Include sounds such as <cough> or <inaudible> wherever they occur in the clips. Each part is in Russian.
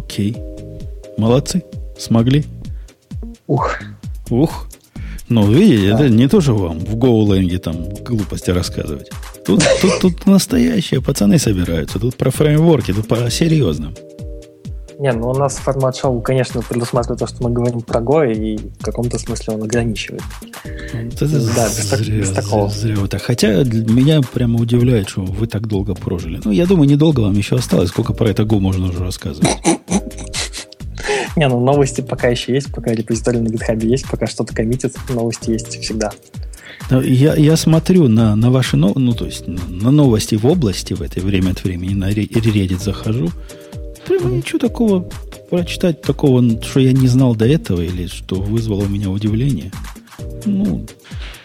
Окей. Молодцы. Смогли. Ух. Ух. Ну, видите, да. это не то, что вам в GoLang там глупости рассказывать. Тут, тут, тут настоящие пацаны собираются. Тут про фреймворки, тут по серьезным. Не, ну у нас формат шоу, конечно, предусматривает то, что мы говорим про Go, и в каком-то смысле он ограничивает. Это да, без, зря, без такого. Зря, зря. Хотя меня прямо удивляет, что вы так долго прожили. Ну, я думаю, недолго вам еще осталось. Сколько про это Go можно уже рассказывать? Не, ну новости пока еще есть, пока репозиторий на GitHub есть, пока что-то коммитит, новости есть всегда. Я, я смотрю на, на ваши ну, ну, то есть на новости в области в это время от времени, на Reddit захожу. Прямо ничего такого прочитать такого, что я не знал до этого, или что вызвало у меня удивление. Ну,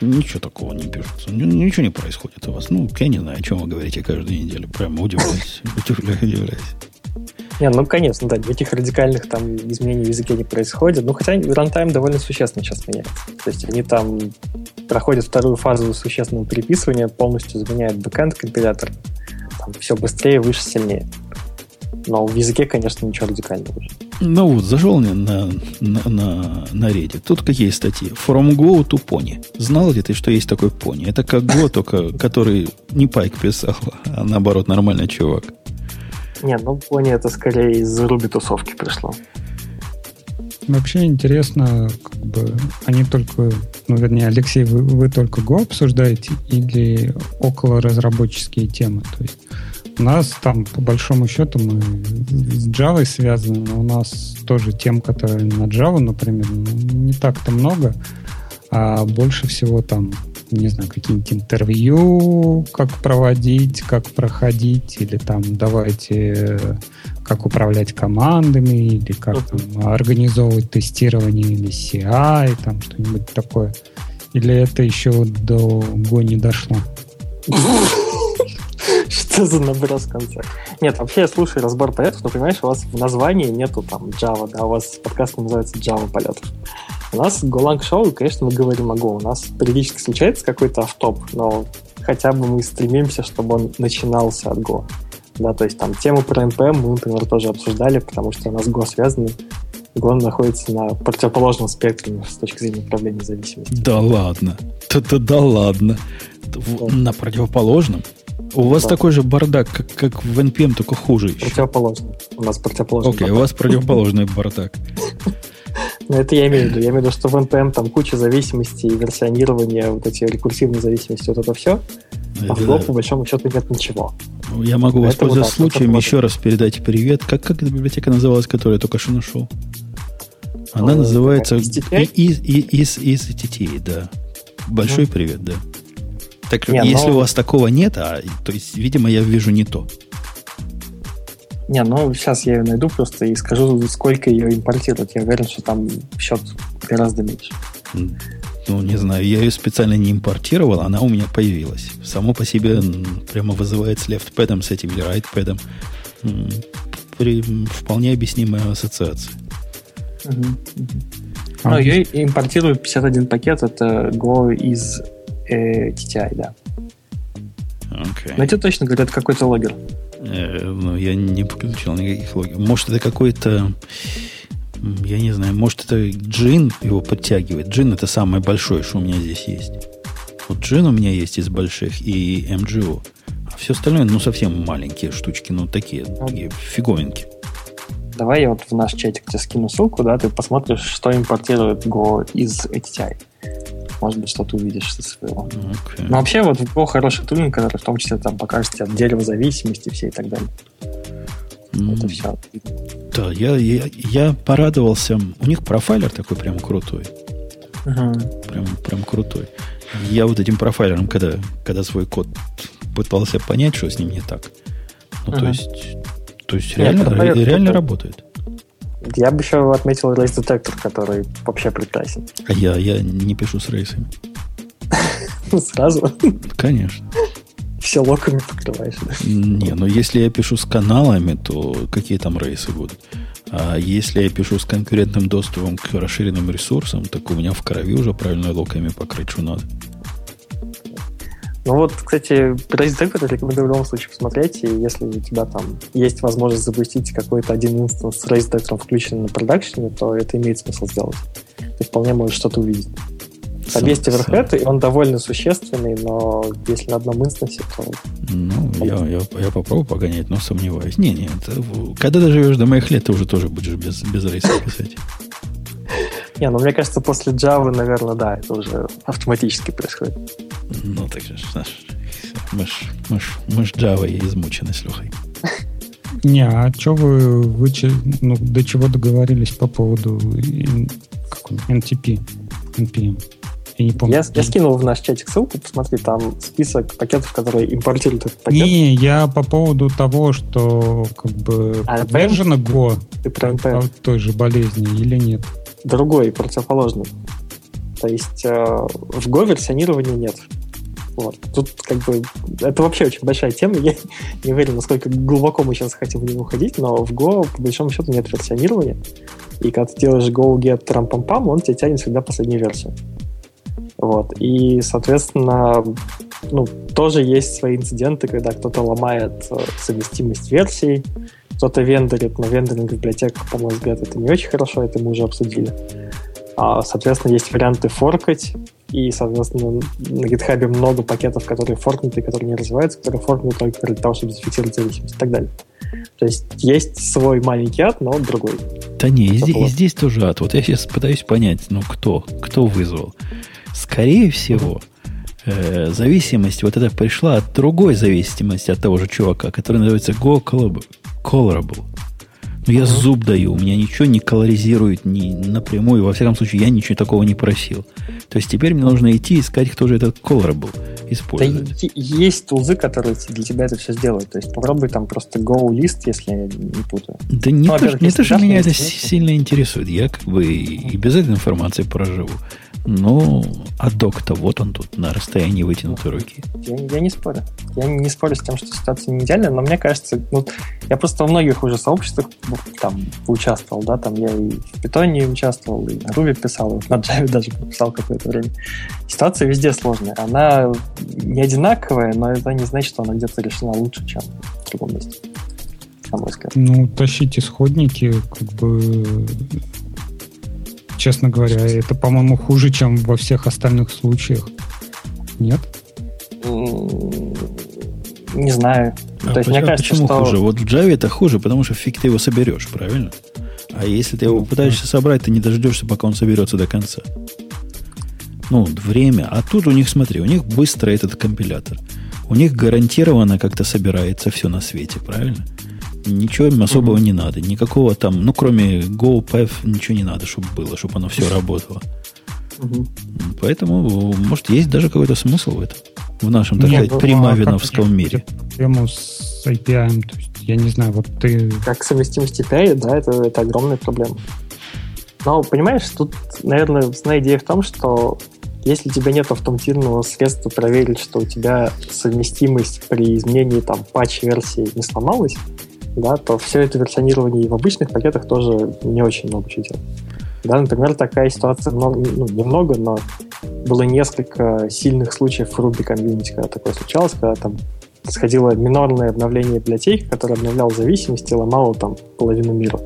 ничего такого не пишется. Ничего не происходит у вас. Ну, я не знаю, о чем вы говорите каждую неделю. Прямо удивляюсь. <laughs> Удивляюсь, удивляюсь. Не, ну, конечно, да, никаких радикальных там изменений в языке не происходит. Ну, хотя runtime довольно существенно сейчас меняется. То есть они там проходят вторую фазу существенного переписывания, полностью заменяют backend компилятор. Там все быстрее, выше, сильнее. Но в языке, конечно, ничего радикального. Ну вот, зашел на, на, на, на Reddit. Тут какие статьи? From Go to Pony. Знал ли ты, что есть такой Pony? Это как Go, только который не Пайк писал, а наоборот нормальный чувак. Нет, ну Пони это скорее из Руби тусовки пришло. Вообще интересно, как бы они только, ну, вернее, Алексей, вы, вы только Go обсуждаете или около разработческие темы? То есть у нас там, по большому счету, мы с Java связаны, но у нас тоже тем, которые на Java, например, ну, не так-то много, а больше всего там не знаю, какие-нибудь интервью, как проводить, как проходить, или там давайте как управлять командами, или как там, организовывать тестирование или CI, там что-нибудь такое. Или это еще до Go не дошло? Что за наброс в конце? Нет, вообще я слушаю разбор полетов, но понимаешь, у вас в названии нету там Java, да, у вас подкаст называется Java полетов. У нас Golang Show, конечно, мы говорим о Go. У нас периодически случается какой-то автоп, но хотя бы мы стремимся, чтобы он начинался от Go. Да, то есть там тему про NPM мы, например, тоже обсуждали, потому что у нас Go связаны. Go находится на противоположном спектре с точки зрения управления зависимостью. Да ладно. Да, да, ладно. Да. На противоположном? У вас да. такой же бардак, как, как в NPM, только хуже еще. Противоположный. У нас противоположный Окей, okay, у вас противоположный бардак. <laughs> Ну, это я имею в виду. Я имею в виду, что в NPM там куча зависимостей, версионирования, вот эти рекурсивные зависимости, вот это все. А в Go, по большому счету, нет ничего. Ну, я могу Поэтому, воспользоваться да, случаем еще раз передать привет. Как, как эта библиотека называлась, которую я только что нашел? Она ну, называется TTA, да. Большой ну. привет, да. Так не, если но... у вас такого нет, а, то есть, видимо, я вижу не то. Не, ну сейчас я ее найду просто и скажу, сколько ее импортируют. Я уверен, что там счет гораздо меньше. Ну, не знаю, я ее специально не импортировал, она у меня появилась. Само по себе прямо вызывает с лефтпэдом с этим или райтпэдом при вполне объяснимая ассоциация. Угу, угу. Ну, ее импортируют 51 пакет, это Go из э, TTI, да. Okay. Но это точно говорят какой-то логер. Э, ну, я не подключил никаких логиков. Может, это какой-то... Я не знаю, может, это джин его подтягивает. Джин это самое большое, что у меня здесь есть. Вот джин у меня есть из больших и MGO. А все остальное, ну, совсем маленькие штучки, ну, такие, такие фиговинки. Давай я вот в наш чатик тебе скину ссылку, да, ты посмотришь, что импортирует Go из HTI может быть, что-то увидишь со своего. Okay. Но вообще вот Go хороший тулинг, который в том числе там покажет тебе дерево зависимости все и так далее. Mm. Это все. Да, я, я, я порадовался. У них профайлер такой прям крутой. Uh-huh. Прям, прям крутой. Я вот этим профайлером, когда, когда свой код пытался понять, что с ним не так. Ну, uh-huh. то есть, то есть реально, реально работает. Я бы еще отметил Race Detector, который вообще прекрасен. А я, я не пишу с рейсами. <laughs> Сразу? Конечно. Все локами покрываешь? Не, но если я пишу с каналами, то какие там рейсы будут? А если я пишу с конкурентным доступом к расширенным ресурсам, так у меня в крови уже правильно локами покрыть, что надо. Ну вот, кстати, Race это рекомендую в любом случае посмотреть, и если у тебя там есть возможность запустить какой-то один инстанс с Race Detector включенный на продакшене, то это имеет смысл сделать. Ты вполне можешь что-то увидеть. Там сам, есть оверхед, и он довольно существенный, но если на одном инстансе, то... Ну, я, я, я попробую погонять, но сомневаюсь. Не, не, это, когда ты живешь до моих лет, ты уже тоже будешь без, без рейса писать. <laughs> Не, ну мне кажется, после Java, наверное, да, это уже автоматически происходит. Ну, так же, знаешь, мы ж, мы ж, мы ж Java измучены с Лехой. Не, а что вы, вы ну, до чего договорились по поводу как он, NTP, NPM? Я не помню. Я, я скинул в наш чатик ссылку, посмотри, там список пакетов, которые импортируют этот пакет. Не, я по поводу того, что как бы а, подвержена Go Ты про NPM. той же болезни или нет? Другой, противоположный. То есть э, в Go версионирования нет. Вот. Тут как бы это вообще очень большая тема. <laughs> Я не уверен, насколько глубоко мы сейчас хотим в него уходить, но в Go по большому счету нет версионирования. И когда ты делаешь Go get трам пам пам он тебе тянет всегда последнюю версию. Вот. И, соответственно, ну, тоже есть свои инциденты, когда кто-то ломает э, совместимость версий, кто-то вендорит, но вендоринг в библиотеках, по моему взгляду, это не очень хорошо, это мы уже обсудили. А, соответственно, есть варианты форкать, и, соответственно, на GitHub много пакетов, которые форкнуты, которые не развиваются, которые форкнуты только для того, чтобы зафиксировать зависимость и так далее. То есть есть свой маленький ад, но другой. Да не, и здесь, и здесь тоже ад. Вот я сейчас пытаюсь понять, ну кто, кто вызвал. Скорее всего, э, зависимость вот эта пришла от другой зависимости от того же чувака, который называется Go Colorable. Я uh-huh. зуб даю, у меня ничего не колоризирует ни напрямую, во всяком случае, я ничего такого не просил. То есть теперь мне нужно идти искать, кто же этот colorable использует. Да, есть тулзы, которые для тебя это все сделают. То есть попробуй там просто go list, если я не путаю. Да не, ну, то, не то, что меня это сильно интересует. Я как бы и без этой информации проживу. Ну, а док-то вот он тут, на расстоянии вытянутой руки. Я, я не спорю. Я не спорю с тем, что ситуация не идеальная, но мне кажется, ну, я просто во многих уже сообществах там участвовал, да, там я и в Питоне участвовал, и на Ruby писал, и на Java <laughs> даже писал какое-то время. Ситуация везде сложная. Она не одинаковая, но это не значит, что она где-то решена лучше, чем в другом месте. На мой взгляд. Ну, тащить исходники, как бы честно говоря. Это, по-моему, хуже, чем во всех остальных случаях. Нет? Не знаю. А То есть, почему, мне кажется, почему что... хуже? Вот в Java это хуже, потому что фиг ты его соберешь, правильно? А если ты его пытаешься собрать, ты не дождешься, пока он соберется до конца. Ну, время. А тут у них, смотри, у них быстро этот компилятор. У них гарантированно как-то собирается все на свете, правильно? Ничего им особого mm-hmm. не надо. Никакого там, ну, кроме GoPath, ничего не надо, чтобы было, чтобы оно все работало. Mm-hmm. Поэтому, может, есть даже какой-то смысл в этом. В нашем, так сказать, примавиновском мире. Тему с API, то есть, я не знаю, вот ты... Как совместимость API, да, это, это огромная проблема. Но, понимаешь, тут, наверное, основная идея в том, что если у тебя нет автоматизированного средства проверить, что у тебя совместимость при изменении там патч-версии не сломалась, да, то все это версионирование и в обычных пакетах тоже не очень много чего делает. Да, например, такая ситуация много, ну, немного, но было несколько сильных случаев в Ruby комьюнити, когда такое случалось, когда там сходило минорное обновление библиотеки, которое обновляло зависимости и ломало там половину мира.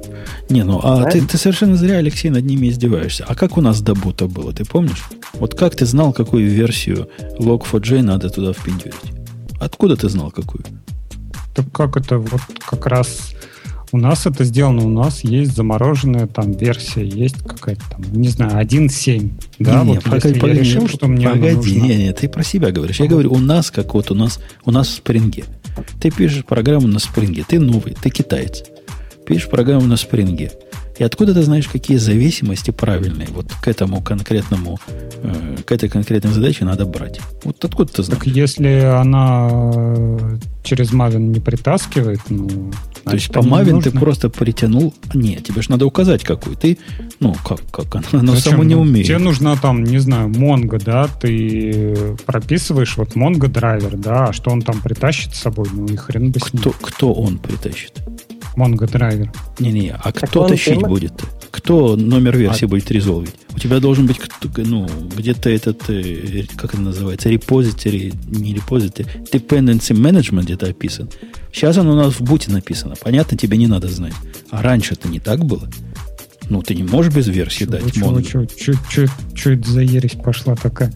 Не, ну а да? ты, ты совершенно зря, Алексей, над ними издеваешься. А как у нас до бута было, ты помнишь? Вот как ты знал, какую версию Log4j надо туда впендюрить? Откуда ты знал, какую? Так как это вот как раз у нас это сделано, у нас есть замороженная там версия, есть какая-то там, не знаю, 1.7. Да, не, вот не, погоди, погоди, я решил, что мне Погоди, нужно... не, не, ты про себя говоришь. Я говорю, у нас, как вот у нас, у нас в спринге. Ты пишешь программу на спринге, ты новый, ты китаец. Пишешь программу на спринге. И откуда ты знаешь, какие зависимости правильные вот к этому конкретному, э, к этой конкретной задаче надо брать? Вот откуда ты знаешь? Так если она через Maven не притаскивает, ну... То есть по Maven ты просто притянул... Нет, тебе же надо указать, какую. Ты, ну, как, как она, она само не умеет. Тебе нужна там, не знаю, Mongo, да, ты прописываешь вот Mongo драйвер, да, а что он там притащит с собой, ну и хрен бы с ним. Кто, кто он притащит? Mongo драйвер. Не-не, а так кто тащить он... будет? Кто номер версии а... будет резолвить? У тебя должен быть ну, где-то этот, э, как это называется, репозитори, не репозитори, dependency management где-то описан. Сейчас он у нас в буте написано. Понятно, тебе не надо знать. А раньше это не так было. Ну, ты не можешь без версии чего, дать чего, чего, чего, чего, чего это за ересь пошла такая?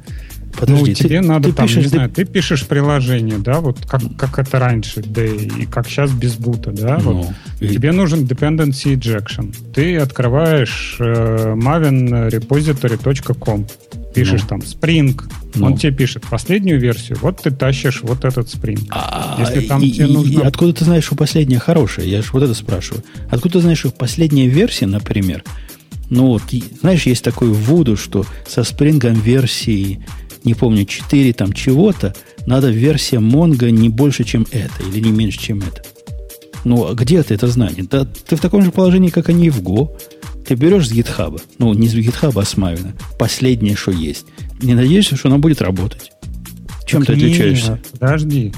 Подожди, ну, тебе ты, надо ты там, пишешь, не знаю, ты пишешь приложение, да, вот как, как это раньше, да, и как сейчас без бута, да, ну, вот. И... Тебе нужен dependency injection. Ты открываешь э, mavenrepository.com, пишешь ну. там Spring, ну. он тебе пишет последнюю версию, вот ты тащишь вот этот Spring. А, Если там и, тебе нужно... И откуда ты знаешь, что последняя хорошая? Я же вот это спрашиваю. Откуда ты знаешь, что последняя версия, например, ну вот, знаешь, есть такой вуду, что со спрингом версии не помню, 4 там чего-то, надо версия Mongo не больше, чем это, или не меньше, чем это. Ну, а где ты это знание? Да ты в таком же положении, как они и в Go. Ты берешь с гитхаба, ну, не с гитхаба, а с Мавина, последнее, что есть. Не надеешься, что оно будет работать. Чем так ты отличаешься? Подожди.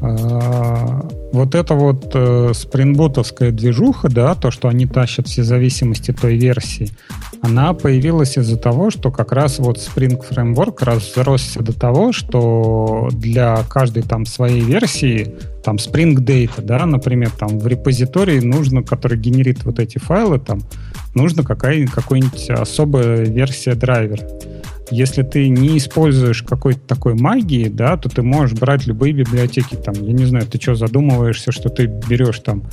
А, вот это вот э, спринботовская движуха, да, то, что они тащат все зависимости той версии, она появилась из-за того, что как раз вот Spring Framework разросся до того, что для каждой там своей версии, там Spring Data, да, например, там в репозитории нужно, который генерит вот эти файлы, там нужно какая, какой-нибудь особая версия драйвера если ты не используешь какой-то такой магии, да, то ты можешь брать любые библиотеки. Там, я не знаю, ты что, задумываешься, что ты берешь там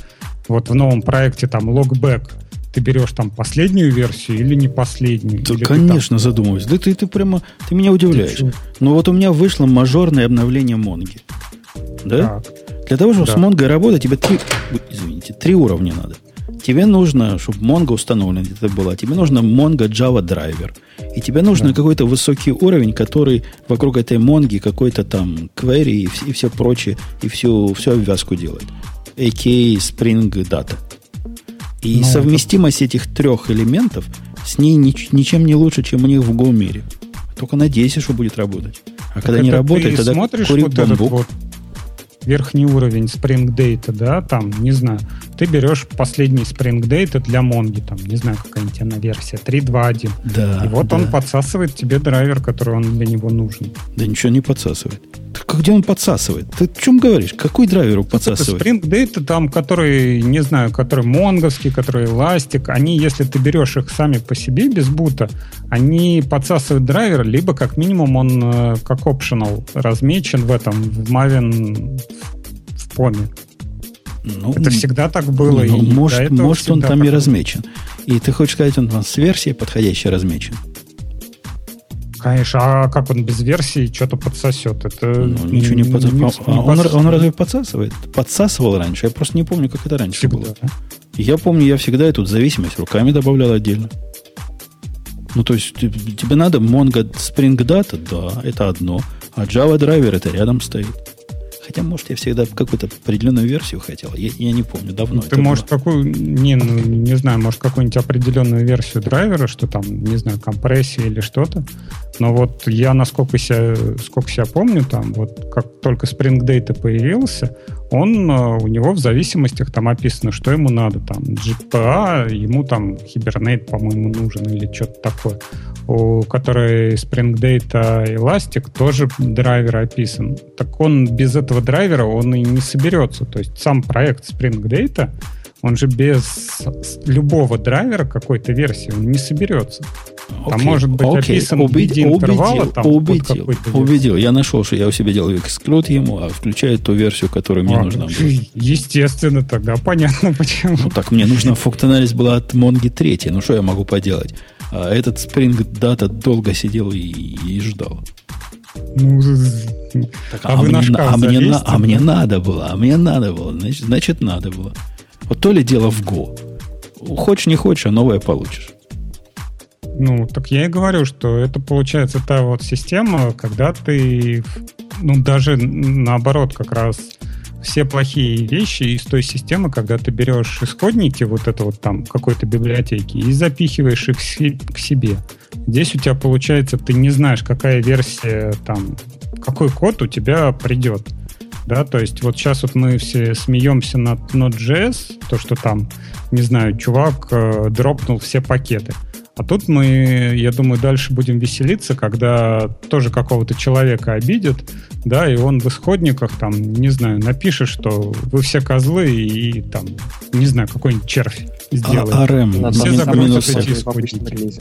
вот в новом проекте там логбэк, ты берешь там последнюю версию или не последнюю? Да, конечно, там... задумываюсь. Да ты, ты прямо, ты меня удивляешь. Ты ну вот у меня вышло мажорное обновление Монги. Да? Так. Для того, чтобы да. с Монгой работать, тебе три, извините, три уровня надо. Тебе нужно, чтобы Mongo установлена где-то была, тебе нужно Mongo Java драйвер. И тебе нужно да. какой-то высокий уровень, который вокруг этой Монги какой-то там query и, и все прочее, и всю, всю обвязку делает. AK Spring Data. И ну, совместимость это... этих трех элементов с ней нич- ничем не лучше, чем у них в Go мире. Только надейся, что будет работать. А так когда не работает, тогда смотришь кури вот этот вот верхний уровень Spring Data, да, там, не знаю, ты берешь последний Spring Data для Монги, там, не знаю, какая-нибудь она версия, 3.2.1. Да, и вот да. он подсасывает тебе драйвер, который он для него нужен. Да ничего не подсасывает. Где он подсасывает? Ты о чем говоришь? Какой драйвер подсасывает? Это Spring Data, там, который, не знаю, который монговский, который Elastic, они, если ты берешь их сами по себе без бута, они подсасывают драйвер, либо как минимум он э, как optional размечен в этом, в Maven в поме. Ну, это всегда так было. Ну, и может, может он там и размечен. И ты хочешь сказать, он там с версией подходящей размечен? Конечно, а как он без версии что-то подсосет? Это ну, ничего не, не подсосет. А, он, он разве подсасывает? Подсасывал раньше. Я просто не помню, как это раньше всегда. было. Я помню, я всегда эту зависимость руками добавлял отдельно. Ну, то есть тебе надо Mongo Spring Data, да, это одно. А Java драйвер это рядом стоит. Хотя, может, я всегда какую-то определенную версию хотел. Я, я не помню, давно. Ты, может, было. какую, не, ну, не знаю, может, какую-нибудь определенную версию драйвера, что там, не знаю, компрессия или что-то. Но вот я, насколько себя, сколько себя помню, там, вот как только Spring Data появился, он, э, у него в зависимостях там описано, что ему надо. Там GPA, ему там Hibernate, по-моему, нужен или что-то такое. У которой Spring Data Elastic тоже драйвер описан. Так он без этого драйвера, он и не соберется. То есть сам проект Spring Data, он же без любого драйвера какой-то версии он не соберется. Там okay, может быть okay, описан убед, убедил, интервала. Там убедил, убедил. Я нашел, что я у себя делаю эксклюд ему, а включает ту версию, которая мне а, нужна. <laughs> Естественно, тогда понятно <laughs> почему. Ну так, мне нужно функциональность была от Монги 3. Ну что я могу поделать? А этот Spring Data долго сидел и, и ждал. Ну, так, а, а, мне, а, мне, а мне надо было, а мне надо было, значит, значит надо было. Вот то ли дело в Go. Хочешь, не хочешь, а новое получишь. Ну, так я и говорю, что это получается та вот система, когда ты, ну, даже наоборот, как раз все плохие вещи из той системы, когда ты берешь исходники вот это вот там какой-то библиотеки и запихиваешь их к себе. Здесь у тебя получается, ты не знаешь, какая версия там, какой код у тебя придет. Да, то есть вот сейчас вот мы все смеемся над Node.js, то, что там, не знаю, чувак э, дропнул все пакеты. А тут мы, я думаю, дальше будем веселиться, когда тоже какого-то человека обидят, да, и он в исходниках там, не знаю, напишет, что вы все козлы и, и там, не знаю, какой-нибудь червь сделает. А, АРМ. Все забросят эти исходники.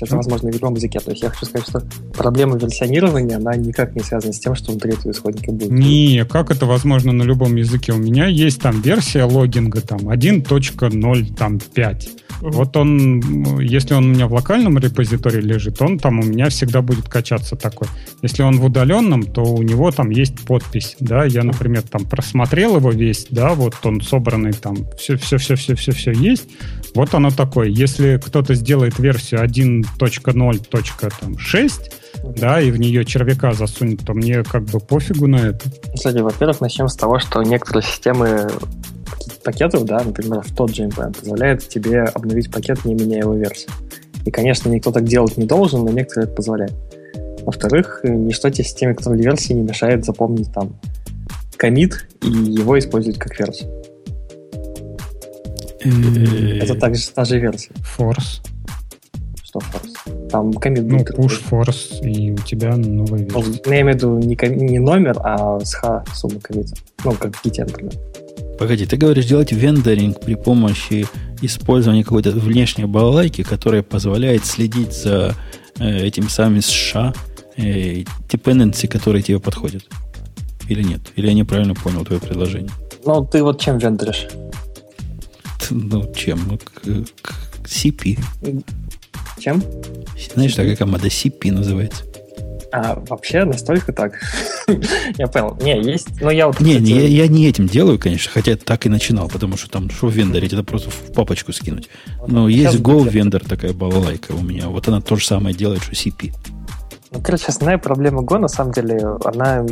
Есть это возможно в любом языке. То есть я хочу сказать, что проблема версионирования, она никак не связана с тем, что внутри этого исходника будет. Не, как это возможно на любом языке? У меня есть там версия логинга там 1.0, там 5. Угу. Вот он, если он у меня в локальном репозитории лежит, он там у меня всегда будет качаться такой. Если он в удаленном, то у него там есть подпись, да, я, например, там просмотрел его весь, да, вот он собранный там, все-все-все-все-все есть, вот оно такое. Если кто-то сделает версию 1.0.6, да, и в нее червяка засунет, то мне как бы пофигу на это. Кстати, во-первых, начнем с того, что некоторые системы пакетов, да, например, в тот же NPM позволяет тебе обновить пакет, не меняя его версию. И, конечно, никто так делать не должен, но некоторые это позволяют. Во-вторых, ничто тебе системе контроль версии не мешает запомнить там комит и его использовать как версию. Это также та же версия. Force. Что force? Там комит Ну, push force, и у тебя новая версия. Ну, я имею в виду не, не номер, а сха сумма комита. Ну, как Git, например. Погоди, ты говоришь делать вендоринг при помощи использования какой-то внешней балалайки, которая позволяет следить за э, этим самым США э, dependency, которые тебе подходят. Или нет? Или я неправильно понял твое предложение? Ну, ты вот чем вендоришь? Ну, чем? К, к CP. Чем? Знаешь, такая команда CP называется. А вообще настолько так? <laughs> я понял. Не, есть, но я вот... Не, не я, я не этим делаю, конечно, хотя так и начинал, потому что там что вендорить, это просто в папочку скинуть. Но есть Go вендор такая балалайка у меня, вот она то же самое делает, что CP. Ну, короче, основная проблема Go, на самом деле, она,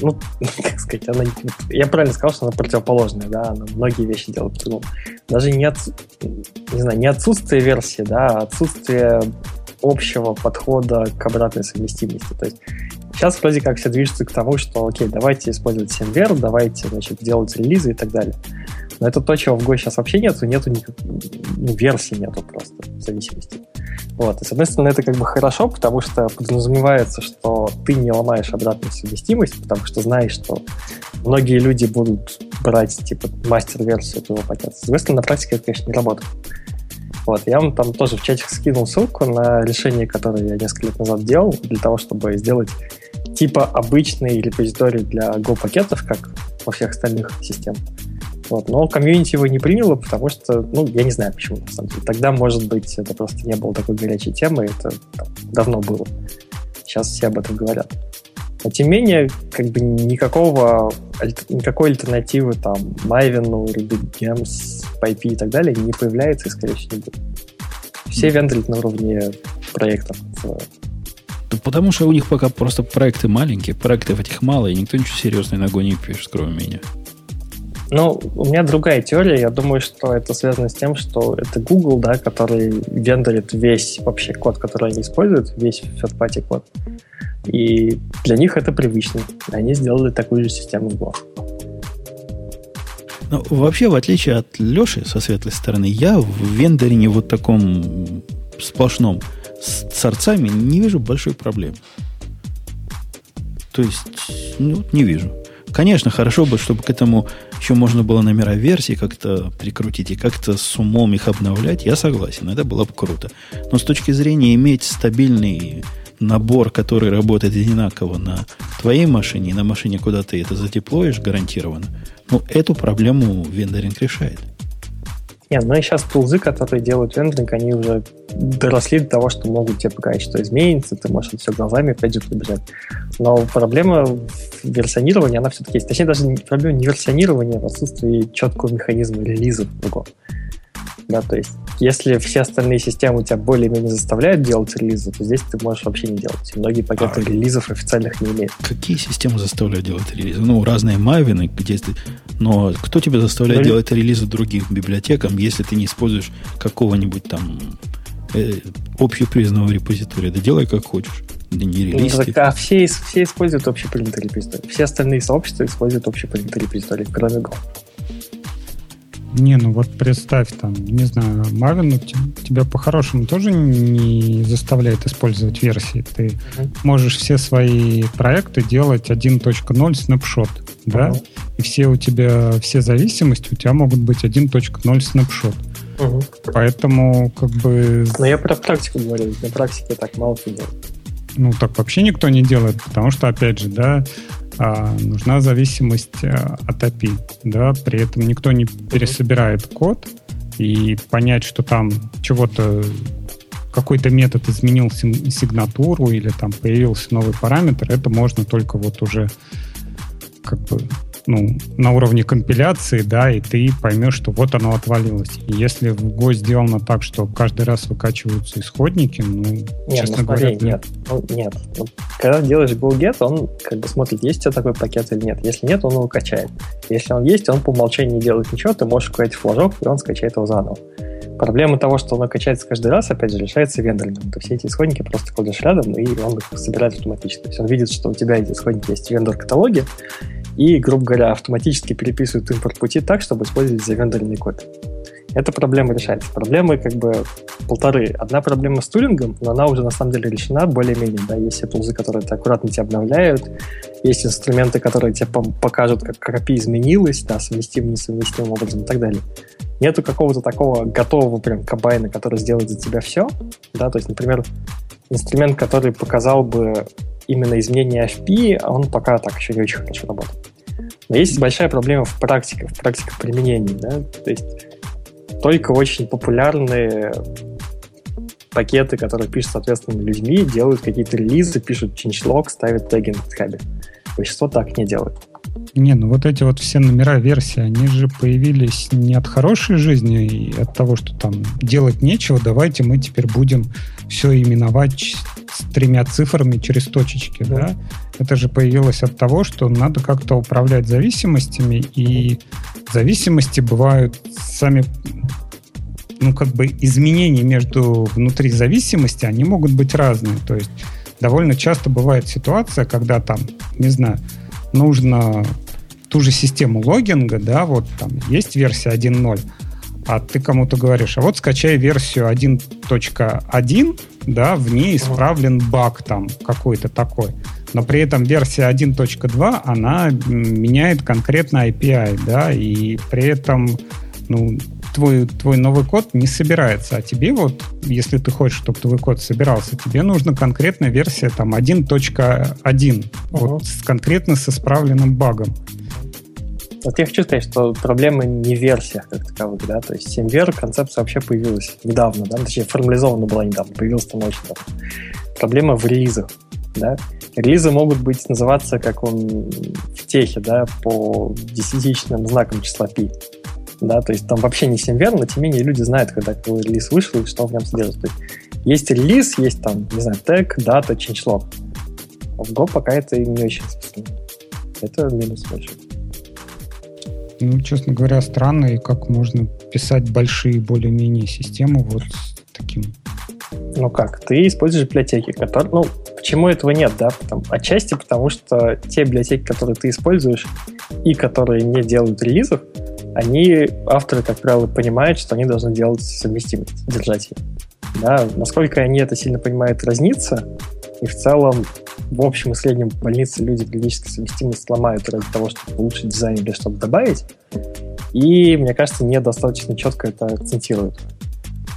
ну, <laughs> как сказать, она, я правильно сказал, что она противоположная, да, она многие вещи делает по-другому. Даже не, от, не знаю, не отсутствие версии, да, а отсутствие общего подхода к обратной совместимости. То есть сейчас вроде как все движется к тому, что окей, давайте использовать SendVer, давайте значит, делать релизы и так далее. Но это то, чего в Go сейчас вообще нету, нету никак, ну, версии нету просто зависимости. Вот. И, с одной стороны, это как бы хорошо, потому что подразумевается, что ты не ломаешь обратную совместимость, потому что знаешь, что многие люди будут брать, типа, мастер-версию этого пакета. С другой стороны, на практике это, конечно, не работает. Вот, я вам там тоже в чатик скинул ссылку на решение, которое я несколько лет назад делал, для того, чтобы сделать типа обычный репозиторий для Go-пакетов, как во всех остальных системах. Вот. Но комьюнити его не приняло, потому что, ну, я не знаю почему, на самом деле. Тогда, может быть, это просто не было такой горячей темы, это там, давно было. Сейчас все об этом говорят. Но тем не менее, как бы никакого, никакой альтернативы там Maven, RubyGems, PyP и так далее не появляется и, скорее всего, не будет. Все вендорят на уровне проектов. Потому что у них пока просто проекты маленькие, проектов этих мало, и никто ничего серьезного на не пишет, кроме меня. Ну, у меня другая теория. Я думаю, что это связано с тем, что это Google, да, который вендорит весь вообще код, который они используют, весь third-party код. И для них это привычно. Они сделали такую же систему в Go. Ну, вообще, в отличие от Леши со светлой стороны, я в вендорине вот таком сплошном с сорцами не вижу большой проблемы. То есть, ну, не вижу. Конечно, хорошо бы, чтобы к этому еще можно было номера версий как-то прикрутить и как-то с умом их обновлять. Я согласен, это было бы круто. Но с точки зрения иметь стабильный набор, который работает одинаково на твоей машине и на машине, куда ты это задеплоишь гарантированно, ну, эту проблему вендоринг решает. Нет, ну и сейчас тулзы, которые делают вендоринг, они уже доросли до того, что могут тебе показать, что изменится, ты можешь все глазами опять же пробежать. Но проблема в версионировании, она все-таки есть. Точнее, даже проблема не версионирования, а отсутствие четкого механизма релиза в Go. Да, то есть, если все остальные системы тебя более-менее заставляют делать релизы, то здесь ты можешь вообще не делать. И многие пакеты а релизов официальных не имеют. Какие системы заставляют делать релизы? Ну, разные Мавины, где ты... Но кто тебя заставляет ну, делать релизы другим библиотекам, если ты не используешь какого-нибудь там э, общепризнанного репозитория? Да делай как хочешь. Да не релиз. Ну, а все, все используют общепринятый репозиторий. Все остальные сообщества используют общепринятый репозиторий, кроме Go. Не, ну вот представь, там, не знаю, Maven ну, тебя по-хорошему тоже не заставляет использовать версии. Ты uh-huh. можешь все свои проекты делать 1.0 снапшот, да? Uh-huh. И все у тебя, все зависимости у тебя могут быть 1.0 снапшот. Угу. Поэтому, как бы... Но я про практику говорю. На практике так мало кто делает. Ну, так вообще никто не делает, потому что, опять же, да, а, нужна зависимость а, от API, да, при этом никто не пересобирает код, и понять, что там чего-то какой-то метод изменил сигнатуру или там появился новый параметр, это можно только вот уже как бы ну, на уровне компиляции, да, и ты поймешь, что вот оно отвалилось. И если в Go сделано так, что каждый раз выкачиваются исходники, ну, нет, честно ну, смотри, говоря... Нет, ну, нет. Ну, когда делаешь go-get, он как бы смотрит, есть у тебя такой пакет или нет. Если нет, он его качает. Если он есть, он по умолчанию не делает ничего, ты можешь вкладывать флажок, и он скачает его заново. Проблема того, что оно качается каждый раз, опять же, решается вендором. То все эти исходники просто кладешь рядом, и он их собирает автоматически. То есть он видит, что у тебя эти исходники есть в вендор-каталоге, и, грубо говоря, автоматически переписывают импорт пути так, чтобы использовать завендоренный код. Эта проблема решается. Проблемы как бы полторы. Одна проблема с тулингом, но она уже на самом деле решена более-менее. Да? Есть тулзы, которые аккуратно тебя обновляют, есть инструменты, которые тебе покажут, как, API изменилась, да, совместим, несовместимым образом и так далее. Нету какого-то такого готового прям кабайна, который сделает за тебя все. Да? То есть, например, инструмент, который показал бы именно изменение FP, он пока так еще не очень хорошо работает. Но есть большая проблема в практике, в практике применения. Да? То есть только очень популярные пакеты, которые пишут соответственными людьми, делают какие-то релизы, пишут changelog, ставят теги на GitHub. Большинство так не делают. Не, ну вот эти вот все номера версии, они же появились не от хорошей жизни и от того, что там делать нечего, давайте мы теперь будем все именовать с тремя цифрами через точечки, да? да? Это же появилось от того, что надо как-то управлять зависимостями, и зависимости бывают сами ну, как бы изменения между внутри зависимости, они могут быть разные. То есть довольно часто бывает ситуация, когда там, не знаю, нужно ту же систему логинга, да, вот там есть версия 1.0, а ты кому-то говоришь, а вот скачай версию 1.1, да, в ней исправлен баг там какой-то такой. Но при этом версия 1.2, она меняет конкретно API, да, и при этом, ну, твой, твой новый код не собирается, а тебе вот, если ты хочешь, чтобы твой код собирался, тебе нужна конкретная версия там 1.1, uh-huh. вот с, конкретно с исправленным багом. Вот я хочу сказать, что проблема не в версиях как таковых, да, то есть 7VR концепция вообще появилась недавно, да, точнее формализована была недавно, появилась там очень давно. Проблема в релизах, да. Релизы могут быть называться, как он в техе, да, по десятичным знакам числа π да, то есть там вообще не всем верно, но тем не менее люди знают, когда какой релиз вышел и что в нем содержится. То есть, есть релиз, есть там, не знаю, тег, дата, changelog. А в Go пока это не очень распространено. Это минус большой. Ну, честно говоря, странно, и как можно писать большие более-менее системы вот с таким. Ну как, ты используешь библиотеки, которые, ну, почему этого нет, да? Потому, отчасти потому, что те библиотеки, которые ты используешь и которые не делают релизов, они, авторы, как правило, понимают, что они должны делать совместимость, держать ее. Да, насколько они это сильно понимают, разнится, и в целом, в общем и среднем в больнице люди периодически совместимость сломают ради того, чтобы улучшить дизайн или что-то добавить, и, мне кажется, недостаточно четко это акцентируют.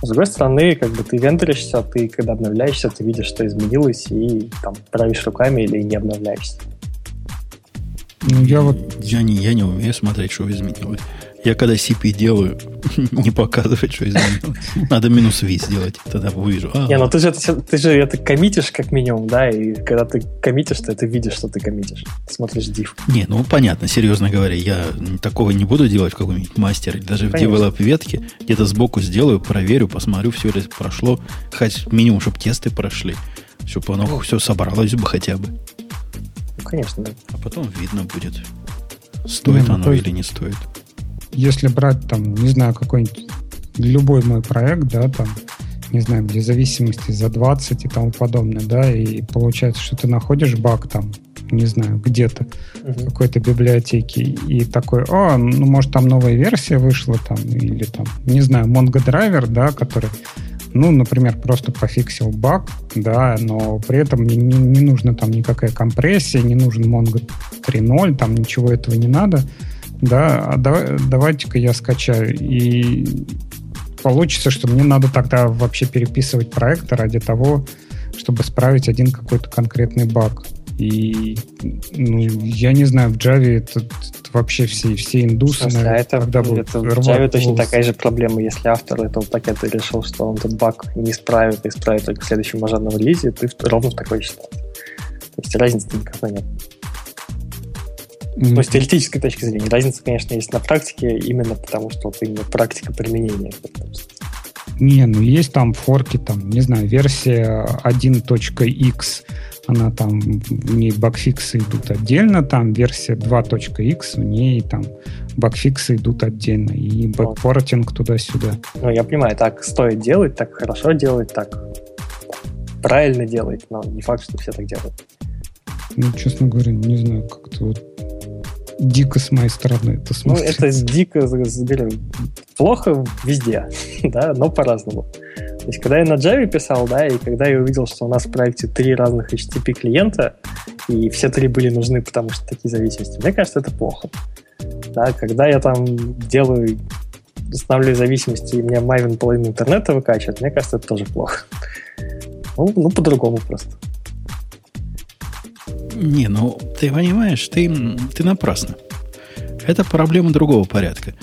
С другой стороны, как бы ты вендоришься, ты когда обновляешься, ты видишь, что изменилось, и там правишь руками или не обновляешься. Ну, я вот... Я не, я не умею смотреть, что изменилось. Я когда CP делаю, <laughs> не показывает, что изменилось. Надо минус V сделать, тогда увижу. А, не, ну ты же, это, ты же это коммитишь как минимум, да, и когда ты коммитишь, ты это видишь, что ты коммитишь. смотришь div. Не, ну понятно, серьезно говоря, я такого не буду делать в каком-нибудь мастере. Даже Конечно. в develop ветке где-то сбоку сделаю, проверю, посмотрю, все ли прошло. Хоть минимум, чтобы тесты прошли. Чтобы оно все собралось бы хотя бы. Ну, конечно, да. А потом видно будет, стоит ну, оно или не стоит если брать там, не знаю, какой-нибудь любой мой проект, да, там, не знаю, где зависимости за 20 и тому подобное, да, и получается, что ты находишь баг там не знаю, где-то uh-huh. в какой-то библиотеке, и такой, о, ну, может, там новая версия вышла, там, или там, не знаю, Mongo Driver, да, который ну, например, просто пофиксил баг, да, но при этом не, не, не нужно там никакая компрессия, не нужен Mongo 3.0, там ничего этого не надо, да, а давай, давайте-ка я скачаю. И получится, что мне надо тогда вообще переписывать проект ради того, чтобы справить один какой-то конкретный баг. И ну, я не знаю, в Java это, это вообще все, все индусы. Смысле, а это, это в Java точно такая же проблема. Если автор этого пакета решил, что он этот баг не исправит исправит только в следующем мажорном релизе, ты ровно в такой ситуации. То есть разницы никакой нет. Mm-hmm. Ну, с теоретической точки зрения. Разница, конечно, есть на практике, именно потому что вот именно практика применения. Не, ну есть там форки, там, не знаю, версия 1.x, она там, в ней багфиксы идут отдельно, там версия 2.x, в ней там багфиксы идут отдельно, и backporting туда-сюда. Ну, я понимаю, так стоит делать, так хорошо делать, так правильно делать, но не факт, что все так делают. Ну, честно говоря, не знаю, как-то вот дико с моей стороны это смотрится. Ну, это дико, говорю, плохо везде, <laughs> да, но по-разному. То есть, когда я на Java писал, да, и когда я увидел, что у нас в проекте три разных HTTP клиента, и все три были нужны, потому что такие зависимости, мне кажется, это плохо. Да, когда я там делаю, устанавливаю зависимости, и мне Maven половину интернета выкачивает, мне кажется, это тоже плохо. <laughs> Ну, ну по-другому просто. Не, ну ты понимаешь, ты, ты напрасно. Это проблема другого порядка.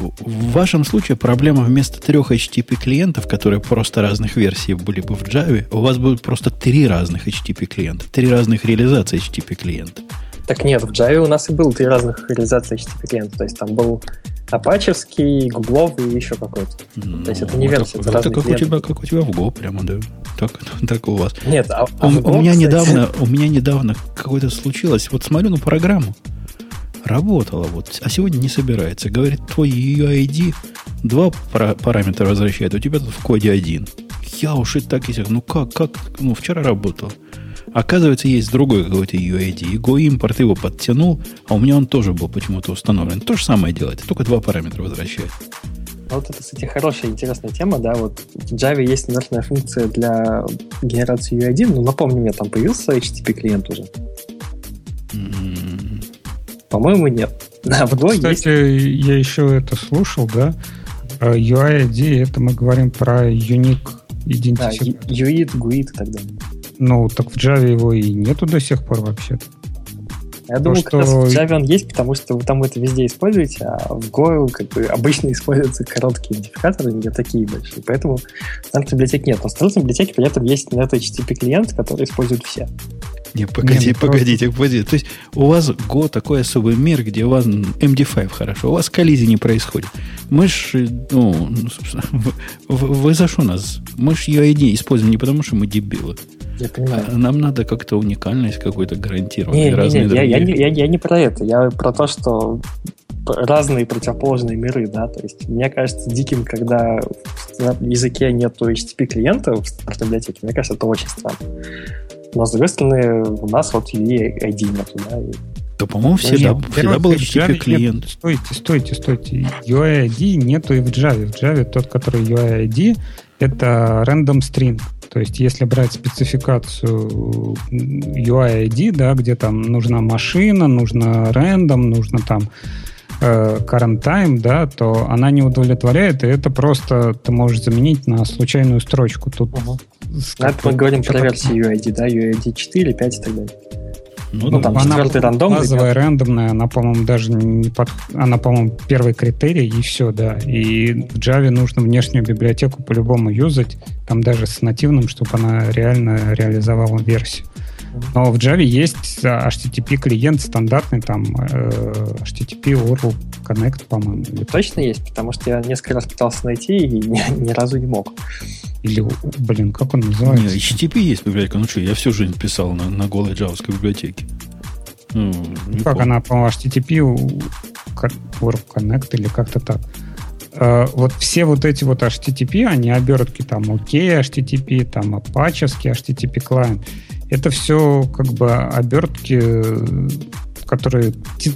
В вашем случае проблема вместо трех HTTP клиентов, которые просто разных версий были бы в Java, у вас будут просто три разных HTTP клиента, три разных реализации HTTP клиента. Так нет, в Java у нас и было три разных реализации HTTP клиента. То есть там был апачевский, гугловый и еще какой-то. Ну, То есть это не версия, это, это как у тебя, как у тебя в Go прямо, да. Так, <laughs> так у вас. Нет, а, а у, Go, у меня кстати... недавно, у меня недавно какое-то случилось. Вот смотрю на программу, работала вот, а сегодня не собирается. Говорит, твой UID два параметра возвращает, у тебя тут в коде один. Я уж и так и ну как, как, ну вчера работал. Оказывается, есть другой какой-то UID. И Go-импорт его подтянул, а у меня он тоже был почему-то установлен. То же самое делает, только два параметра возвращает. А вот это, кстати, хорошая, интересная тема, да, вот в Java есть стандартная функция для генерации UID, но напомню, у меня там появился HTTP клиент уже. Mm. По-моему, нет. <laughs> Да, в Go Кстати, есть... я еще это слушал, да, UID, это мы говорим про unique идентификатор. Да, UID, GUID и так далее. Ну, так в Java его и нету до сих пор вообще-то. Я думаю, что... как раз в Java он есть, потому что вы там это везде используете, а в Go как бы обычно <laughs> используются короткие идентификаторы, не такие большие. Поэтому стандартной библиотеки нет. Но стандартной библиотеке при этом есть нет HTTP клиент, который используют все. Не, погоди, не, ну, погодите, просто... погодите. То есть у вас Go такой особый мир, где у вас MD5 хорошо, у вас коллизии не происходит. Мы ж, ну, ну собственно, вы, вы за что нас? Мы ж UID используем не потому, что мы дебилы. Я понимаю. А нам надо как-то уникальность какую-то гарантировать. Не, не, не, я, я, не, я, я не про это. Я про то, что разные противоположные миры, да, то есть мне кажется диким, когда в языке нету HTTP клиентов в библиотеке, мне кажется, это очень странно. Но, с другой стороны, у нас вот UID нету, да, и да, по-моему, всегда, нет, всегда был HTTP клиент. Нет, стойте, стойте, стойте. UID нету и в Java. В Java тот, который UID, это random string. То есть, если брать спецификацию UID, да, где там нужна машина, нужно random, нужно там э, current time, да, то она не удовлетворяет, и это просто ты можешь заменить на случайную строчку. Тут угу. Это мы говорим про версию UID, да, UID 4, 5 и так далее. Ну, ну там она рандомный. Базовая, рандомная, она, по-моему, даже не под... Она, по-моему, первый критерий, и все, да. И в Java нужно внешнюю библиотеку по-любому юзать, там даже с нативным, чтобы она реально реализовала версию. Но в Java есть HTTP клиент стандартный, там э, HTTP URL Connect, по-моему. Точно есть, потому что я несколько раз пытался найти и ни, <laughs> ни разу не мог. Или, блин, как он называется? Не, HTTP есть библиотека. Ну что, я всю жизнь писал на, на голой джавской библиотеке. Ну, как помню. она, по-моему, HTTP URL Connect или как-то так. Uh, вот все вот эти вот HTTP, они обертки там OK HTTP, там Apache HTTP клиент. это все как бы обертки которые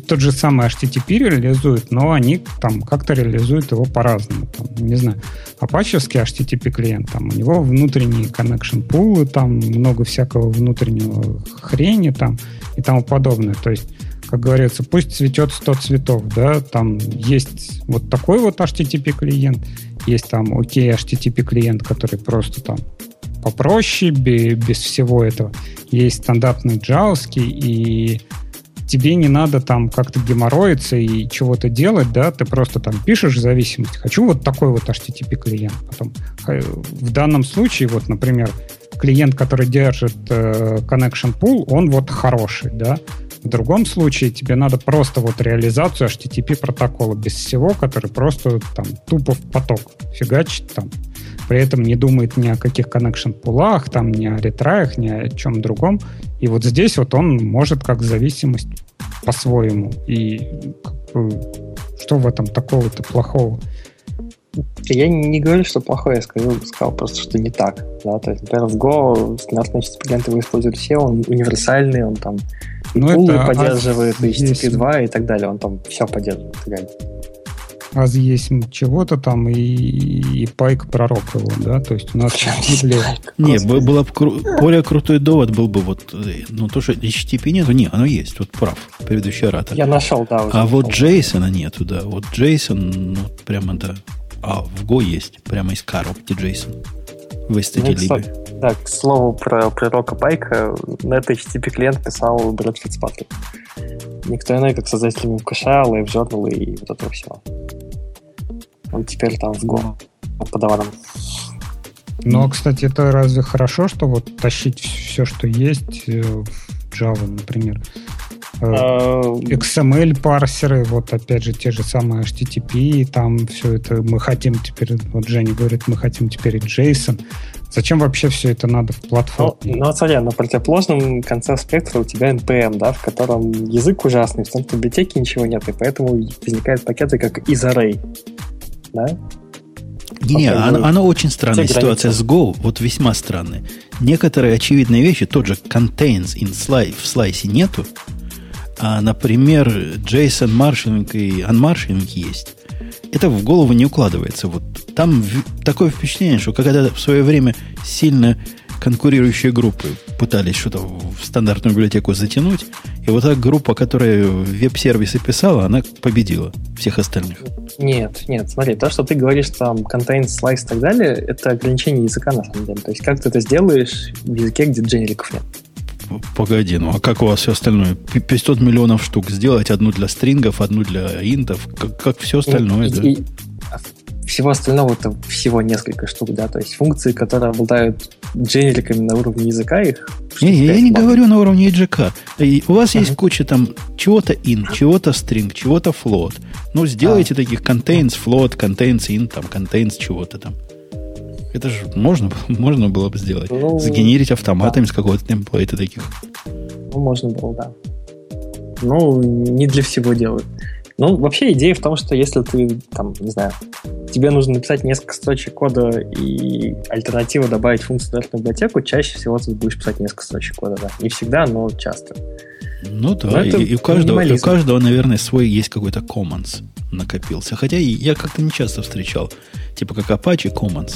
тот же самый HTTP реализуют, но они там как-то реализуют его по-разному. Не знаю, апачевский HTTP клиент, там у него внутренние connection пулы, там много всякого внутреннего хрени там и тому подобное. То есть как говорится, пусть цветет 100 цветов, да, там есть вот такой вот HTTP клиент, есть там окей HTTP клиент, который просто там попроще, без всего этого. Есть стандартный джавский, и тебе не надо там как-то геморроиться и чего-то делать, да, ты просто там пишешь зависимость. Хочу вот такой вот HTTP клиент. Потом в данном случае, вот, например, клиент, который держит э, connection pool, он вот хороший, да. В другом случае тебе надо просто вот реализацию HTTP протокола без всего, который просто там тупо в поток фигачит там. При этом не думает ни о каких connection пулах, там, ни о ретраях, ни о чем другом. И вот здесь вот он может как зависимость по-своему. И как бы, что в этом такого-то плохого? Я не говорю, что плохое, я сказал, сказал просто, что не так. Да? То есть, например, в Go стандартные клиенты вы используете все, он универсальный, он там ну, пулы это поддерживает, и HTTP 2 и так далее, он там все поддерживает. И так далее аз есть чего-то там и, и пайк пророк его, да, то есть у нас Библия... Не, было бы кру... более крутой довод был бы вот, э, ну то, что HTTP нету, не, оно есть, вот прав, предыдущий оратор. Я нашел, да. Уже а вот Джейсона нету, да, вот Джейсон, ну прямо да, а в Go есть, прямо из коробки Джейсон в статье ну, Да, к слову про пророка Пайка, на это HTTP клиент писал Брэд Фицпатрик. Никто иной, как создатель Мукаша, Live Journal и вот этого всего. Он теперь там в Go подаваном. Но, кстати, это разве хорошо, что вот тащить все, что есть э, в Java, например? Э, а, XML парсеры, вот опять же те же самые HTTP, там все это мы хотим теперь, вот Женя говорит, мы хотим теперь и JSON. Зачем вообще все это надо в платформе? Ну, ну смотри, на противоположном конце спектра у тебя NPM, да, в котором язык ужасный, в том библиотеке ничего нет, и поэтому возникают пакеты как isArray да? Не, оно, оно очень странная ситуация с Go, вот весьма странная. Некоторые очевидные вещи, тот же contains in slice, в слайсе нету, а, например, JSON маршинг и unmarshing есть. Это в голову не укладывается. Вот там такое впечатление, что когда в свое время сильно конкурирующие группы пытались что-то в стандартную библиотеку затянуть, и вот та группа, которая веб-сервисы писала, она победила всех остальных. Нет, нет, смотри, то, что ты говоришь там contain, slice и так далее, это ограничение языка на самом деле. То есть как ты это сделаешь в языке, где дженериков нет? Погоди, ну а как у вас все остальное? 500 миллионов штук сделать, одну для стрингов, одну для интов, как, как все остальное, и, да? И, всего остального это всего несколько штук, да, то есть функции, которые обладают дженериками на уровне языка, их... Не, я не говорю на уровне языка. И у вас uh-huh. есть куча там чего-то in, чего-то string, чего-то float. Ну, сделайте uh-huh. таких contains float, contains in, там, contains чего-то там. Это же можно, <laughs> можно было бы сделать. Ну, Сгенерить автоматами да. с какого-то темплейта таких. Ну, можно было, да. Ну, не для всего делают. Ну, вообще идея в том, что если ты, там, не знаю, тебе нужно написать несколько строчек кода и альтернативу добавить функцию в библиотеку, чаще всего ты будешь писать несколько строчек кода, да. Не всегда, но часто. Ну да, но и, и, у каждого, и у каждого, наверное, свой есть какой-то commons накопился. Хотя я как-то не часто встречал, типа как Apache commons,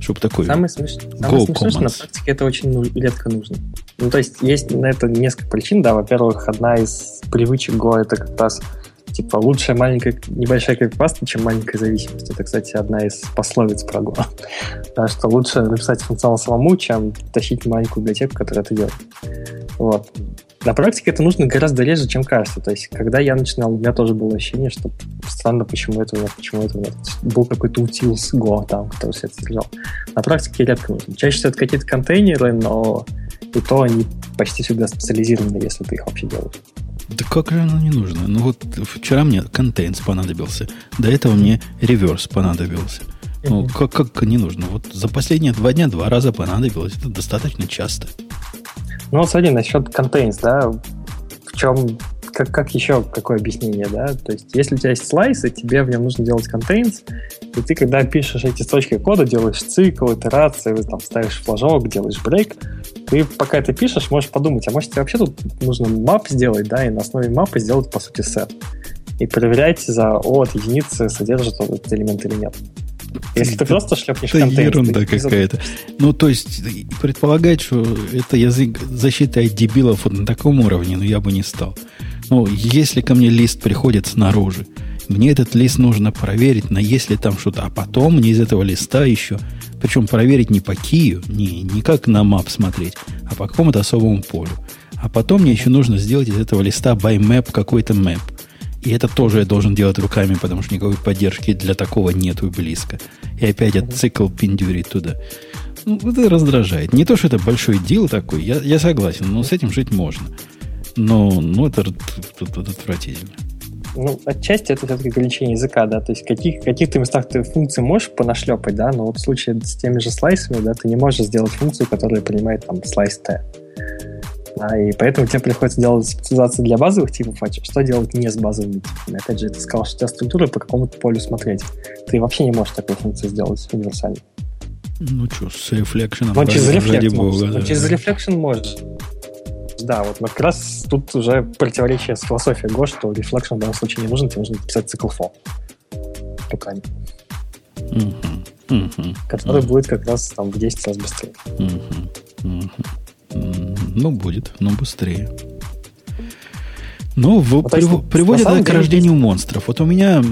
чтобы такой Самое, смеш... Самое смешное, что на практике это очень ну, редко нужно. Ну, то есть есть на это несколько причин, да. Во-первых, одна из привычек Go это как раз Типа лучшая маленькая, небольшая криппаста, чем маленькая зависимость. Это, кстати, одна из пословиц про Go. <laughs> да, что лучше написать функционал самому, чем тащить маленькую библиотеку, которая это делает. Вот. На практике это нужно гораздо реже, чем кажется. То есть, когда я начинал, у меня тоже было ощущение, что странно, почему это нет, почему это нет. Был какой-то утилс Go там, который все это держал. На практике редко нужно. Чаще всего это какие-то контейнеры, но и то они почти всегда специализированы, если ты их вообще делаешь. Да как же оно не нужно? Ну вот вчера мне контейнс понадобился. До этого мне реверс понадобился. Ну, как, как не нужно? Вот за последние два дня два раза понадобилось. Это достаточно часто. Ну, смотри, насчет контейнс, да, в чем, как, как еще какое объяснение, да? То есть, если у тебя есть слайс, и тебе в нем нужно делать контейнс, и ты, когда пишешь эти строчки кода, делаешь цикл, итерации, там ставишь флажок, делаешь брейк, ты пока это пишешь, можешь подумать, а может тебе вообще тут нужно мап сделать, да, и на основе мапы сделать, по сути, сет. И проверять за от единицы содержит этот элемент или нет. Если ты просто шлепнешь это контейнер... ерунда какая-то. Ну, то есть, предполагать, что это язык защиты от дебилов вот на таком уровне, ну, я бы не стал. Ну, если ко мне лист приходит снаружи, мне этот лист нужно проверить, на есть ли там что-то. А потом мне из этого листа еще, причем проверить не по кию, не, не как на мап смотреть, а по какому-то особому полю. А потом мне еще нужно сделать из этого листа by map какой-то map. И это тоже я должен делать руками, потому что никакой поддержки для такого нету близко. И опять этот цикл пиндюрит туда. Ну, это раздражает. Не то, что это большой дел такой, я, я согласен, но с этим жить можно. Но ну, это, это, это отвратительно. Ну, отчасти это все-таки ограничение языка, да, то есть в каких, каких-то местах ты функции можешь понашлепать, да, но вот в случае с теми же слайсами, да, ты не можешь сделать функцию, которая принимает там слайс T. Да, и поэтому тебе приходится делать специализацию для базовых типов, а что делать не с базовыми типами? Опять же, ты сказал, что у тебя структура по какому-то полю смотреть. Ты вообще не можешь такую функцию сделать универсально. Ну что, с рефлекшеном, ну, через reflection. Да. Ну, через reflection можешь. Да, вот как раз тут уже противоречие с философией Go, что reflection в данном случае не нужен, тебе нужно писать цикл for руками. Uh-huh. Который будет как раз там в 10 раз быстрее. Ну, будет, но быстрее. Ну, в, ну, прив, приводит это к рождению монстров. Вот у меня,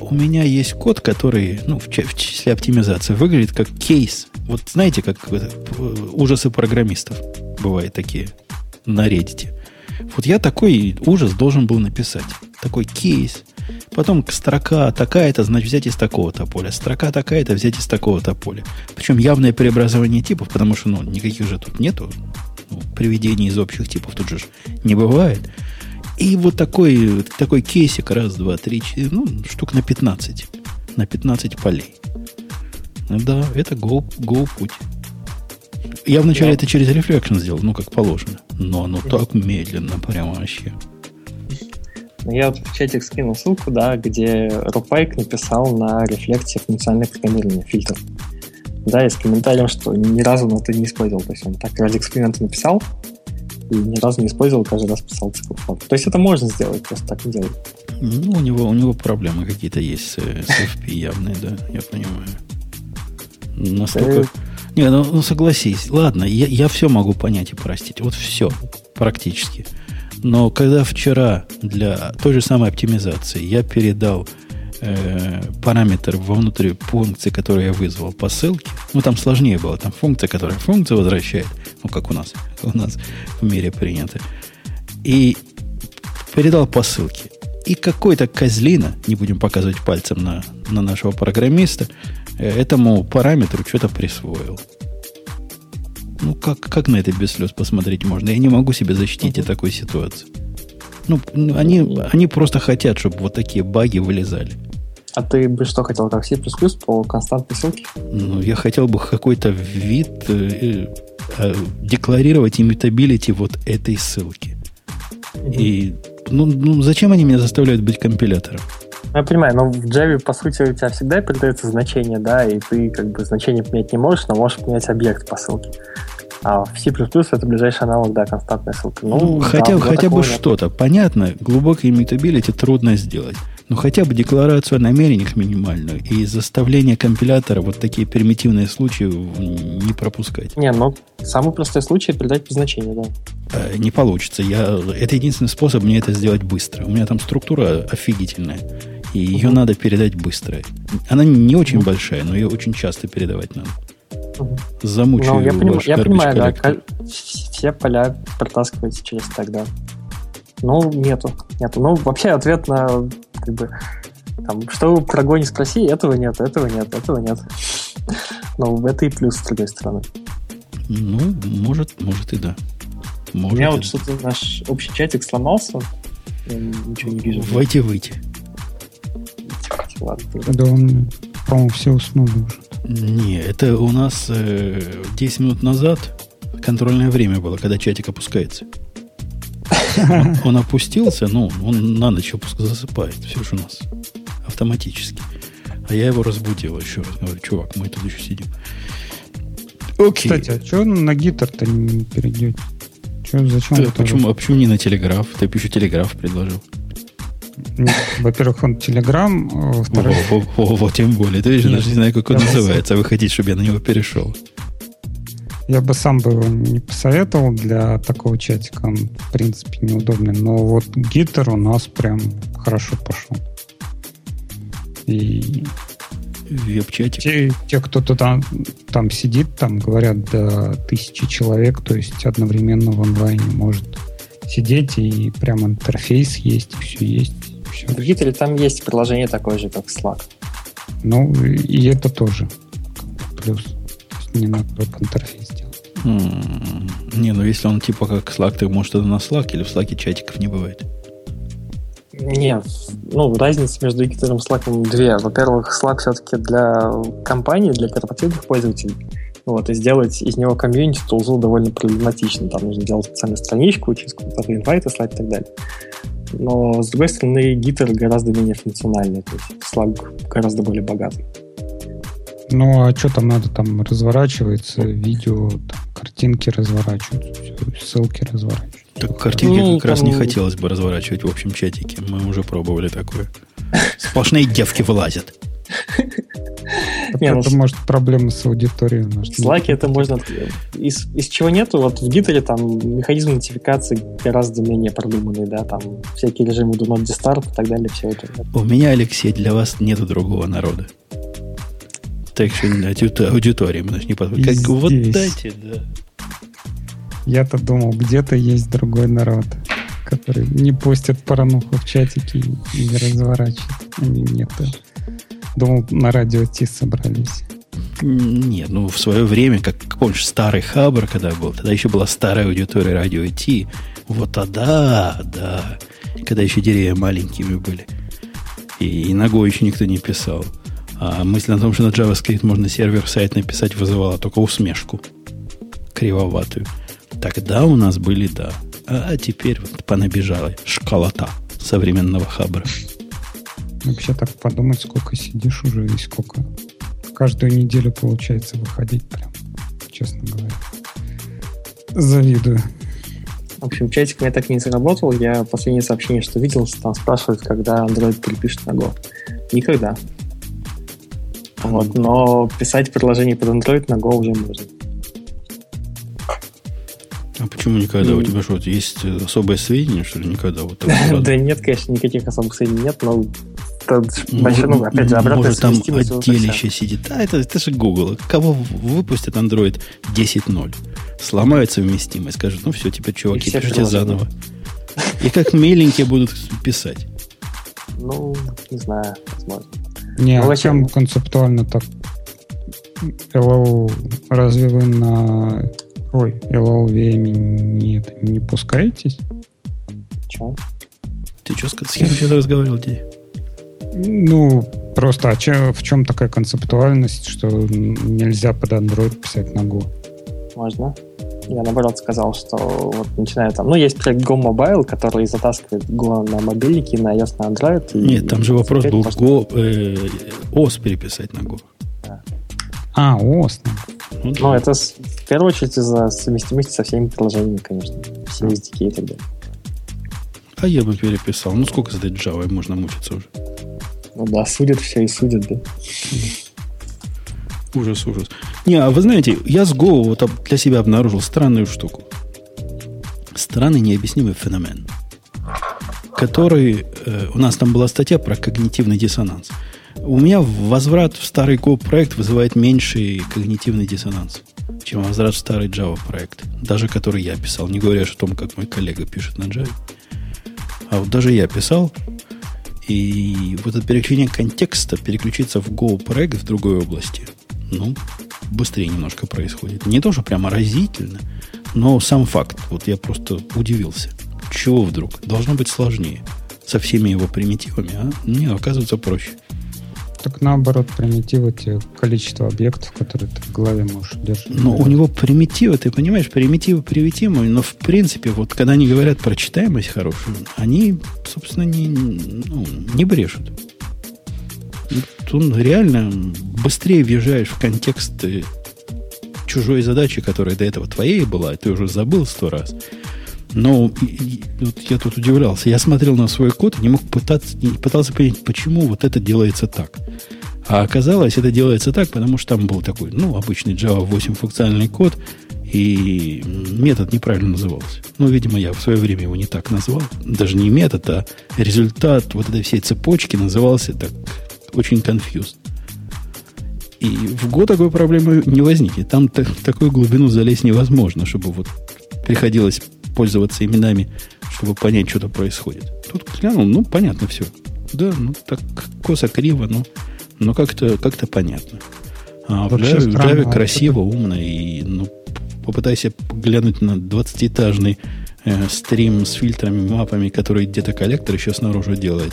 у меня есть код, который, ну, в, в числе оптимизации, выглядит как кейс. Вот знаете, как ужасы программистов бывают такие на Reddit. Вот я такой ужас должен был написать. Такой кейс. Потом строка такая-то, значит, взять из такого-то поля. Строка такая-то, взять из такого-то поля. Причем явное преобразование типов, потому что, ну, никаких же тут нету ну, приведений из общих типов тут же не бывает. И вот такой, такой кейсик, раз, два, три, четыре, ну, штук на 15. На 15 полей. Да, это go, go путь. Я вначале да. это через Reflection сделал, ну, как положено. Но оно так медленно, прямо вообще. Ну, я вот в чатик скинул ссылку, да, где Рупайк написал на рефлексе функциональное программирование, фильтр да, и с комментарием, что ни разу он это не использовал. То есть он так ради эксперимента написал, и ни разу не использовал, каждый раз писал цикл фон. То есть это можно сделать, просто так не делать. Ну, у него, у него проблемы какие-то есть с, с FP явные, да, я понимаю. Настолько... Не, ну, ну согласись. Ладно, я, я все могу понять и простить. Вот все, практически. Но когда вчера для той же самой оптимизации я передал э, параметр вовнутрь функции, которую я вызвал по ссылке. Ну, там сложнее было. Там функция, которая функцию возвращает. Ну, как у нас. <laughs> У нас в мире принято. И передал по ссылке. И какой-то козлина, не будем показывать пальцем на, на нашего программиста, этому параметру что-то присвоил. Ну, как, как на это без слез посмотреть можно? Я не могу себе защитить от такой ситуации. Ну, они, они просто хотят, чтобы вот такие баги вылезали. А ты бы что хотел, как C++ по константной ссылке? Ну, я хотел бы какой-то вид э, э, декларировать иммутабилити вот этой ссылки. Mm-hmm. И ну, ну, зачем они меня заставляют быть компилятором? Я понимаю, но в Java, по сути, у тебя всегда передается значение, да, и ты как бы значение поменять не можешь, но можешь поменять объект по ссылке. А в C++ это ближайший аналог, да, константной ссылки. Ну, ну хотя, да, хотя бы что-то. Понятно, глубокий immutability трудно сделать. Но хотя бы декларацию о намерениях минимальную и заставление компилятора вот такие примитивные случаи не пропускать. Не, ну, самый простой случай передать без значения, да. Э, не получится. Я, это единственный способ мне это сделать быстро. У меня там структура офигительная. И ее надо передать быстро. Она не очень большая, но ее очень часто передавать надо. Замучаю ну, я, поним, я понимаю, да, все поля протаскивать через тогда. Ну, нету. Нету. Ну, вообще ответ на как бы там, что вы про Go не спроси, этого нет, этого нет, этого нет. Но это и плюс, с другой стороны. Ну, может, может и да. Может У меня вот что-то наш общий чатик сломался. Я ничего не вижу. Войти, выйти. Ладно, да, он, по-моему, все уснули уже. Не, это у нас э, 10 минут назад контрольное время было, когда чатик опускается. Он, <laughs> он опустился, ну, он на ночь засыпает. Все же у нас автоматически. А я его разбудил еще раз. Говорю, чувак, мы тут еще сидим. Окей. Кстати, а что на гитар-то не перейдете? Че, зачем Ты, почему, а почему не на Телеграф? Ты бы еще Телеграф предложил. Во-первых, он Телеграм, а во-вторых... Вот, тем более. Ты же даже не знаю, как он называется. Вы хотите, чтобы я на него перешел? Я бы сам бы его не посоветовал для такого чатика. Он, в принципе, неудобный. Но вот гитар у нас прям хорошо пошел. И веб-чатик. Те, те кто там, там сидит, там говорят до тысячи человек, то есть одновременно в онлайне может сидеть, и прям интерфейс есть, и все есть. В Гитлере там есть приложение такое же, как Slack. Ну, и это тоже плюс. То есть не надо веб-интерфейс делать. Mm. Не, ну если он типа как Slack, ты может это на Slack, или в Slack чатиков не бывает? Нет, ну, разница между Jupyter и Slack две. Во-первых, Slack все-таки для компаний, для корпоративных пользователей. Вот, и сделать из него комьюнити тулзу довольно проблематично. Там нужно делать специальную страничку, через какие-то инвайты слать и так далее. Но, с другой стороны, Gitter гораздо менее функциональный. То есть Slack гораздо более богатый. Ну, а что там надо? Там разворачивается видео, там, картинки разворачиваются, все, ссылки разворачиваются. Так картинки ну, как там... раз не хотелось бы разворачивать в общем чатике. Мы уже пробовали такое. Сплошные девки вылазят. <laughs> Не, ну, это может проблемы с аудиторией. В Slack это можно... Из, из чего нету, вот в Гитлере там механизм нотификации гораздо менее продуманный, да, там всякие режимы do not disturb и так далее, все это. У меня, Алексей, для вас нету другого народа. Так что аудитории мы не подходим. Как вот дайте, да. Я-то думал, где-то есть другой народ, который не постит порнуху в чатике и не разворачивает. Они нет. Думал, на радио Ти собрались. Нет, ну в свое время, как помнишь, старый Хабр, когда был, тогда еще была старая аудитория радио Ти. Вот тогда, да. Когда еще деревья маленькими были. И, и ногой еще никто не писал. А мысль о том, что на JavaScript можно сервер-сайт написать, вызывала только усмешку кривоватую. Тогда у нас были, да. А теперь вот понабежала школота современного хабра. Вообще так подумать, сколько сидишь уже и сколько. Каждую неделю получается выходить прям, честно говоря. Завидую. В общем, чатик у меня так и не заработал. Я последнее сообщение, что видел, там спрашивают, когда Android перепишет на Go. Никогда. Вот, но писать приложение под Android на Go уже можно. А почему никогда? У тебя что, есть особое сведения, что ли, никогда? Вот <laughs> да нет, конечно, никаких особых сведений нет, но большой, ну, опять же, обратная Может, там отделище сидит. А, это, это же Google. Кого выпустят Android 10.0? Сломают совместимость, скажут, ну все, теперь, чуваки, пишите заново. И как миленькие будут писать. Ну, не знаю, возможно. Не, ну, а чем концептуально так? LL, разве вы на Ой, LLVM не, не пускаетесь? Че? Ты что, с кем сейчас разговаривал, Ди? Ну, просто а че, в чем такая концептуальность, что нельзя под Android писать на Go? Можно. Я наоборот сказал, что вот начинаю там... Ну, есть проект Go Mobile, который затаскивает Go на мобильники, на iOS, на Android. И, Нет, там же вопрос был можно... Go, э, OS переписать на Go. Да. А, OS. Ну, ну это в первую очередь из-за совместимости со всеми приложениями, конечно. Все SDK и так далее. А я бы переписал. Ну, сколько за Java можно мучиться уже? Ну да, судят все и судят, да. Ужас, ужас. Не, а вы знаете, я с Go вот для себя обнаружил странную штуку. Странный необъяснимый феномен, который... Э, у нас там была статья про когнитивный диссонанс. У меня возврат в старый Go проект вызывает меньший когнитивный диссонанс, чем возврат в старый Java проект. Даже который я писал, не говоря о том, как мой коллега пишет на Java. А вот даже я писал, и вот это переключение контекста, переключиться в Go проект в другой области, ну, быстрее немножко происходит. Не то, что прямо разительно, но сам факт. Вот я просто удивился. Чего вдруг? Должно быть сложнее. Со всеми его примитивами, а? Не, оказывается проще. Так наоборот, примитивы те количество объектов, которые ты в голове можешь держать. Но у него примитивы, ты понимаешь, примитивы примитивы, но в принципе, вот когда они говорят про читаемость хорошую, они, собственно, не, ну, не брешут. Тут реально быстрее въезжаешь в контекст чужой задачи, которая до этого твоей была, ты уже забыл сто раз. Но и, вот я тут удивлялся. Я смотрел на свой код и не мог пытаться, пытался понять, почему вот это делается так. А оказалось, это делается так, потому что там был такой, ну, обычный Java 8 функциональный код, и метод неправильно назывался. Ну, видимо, я в свое время его не так назвал. Даже не метод, а результат вот этой всей цепочки назывался так очень confused. И в год такой проблемы не возникнет. Там так, такую глубину залезть невозможно, чтобы вот приходилось пользоваться именами, чтобы понять, что-то происходит. Тут глянул, ну, понятно все. Да, ну, так косо, криво, но, но как-то как понятно. А Вообще в Java, Java красиво, умно, и ну, попытайся глянуть на 20-этажный э, стрим с фильтрами, мапами, который где-то коллектор еще снаружи делает,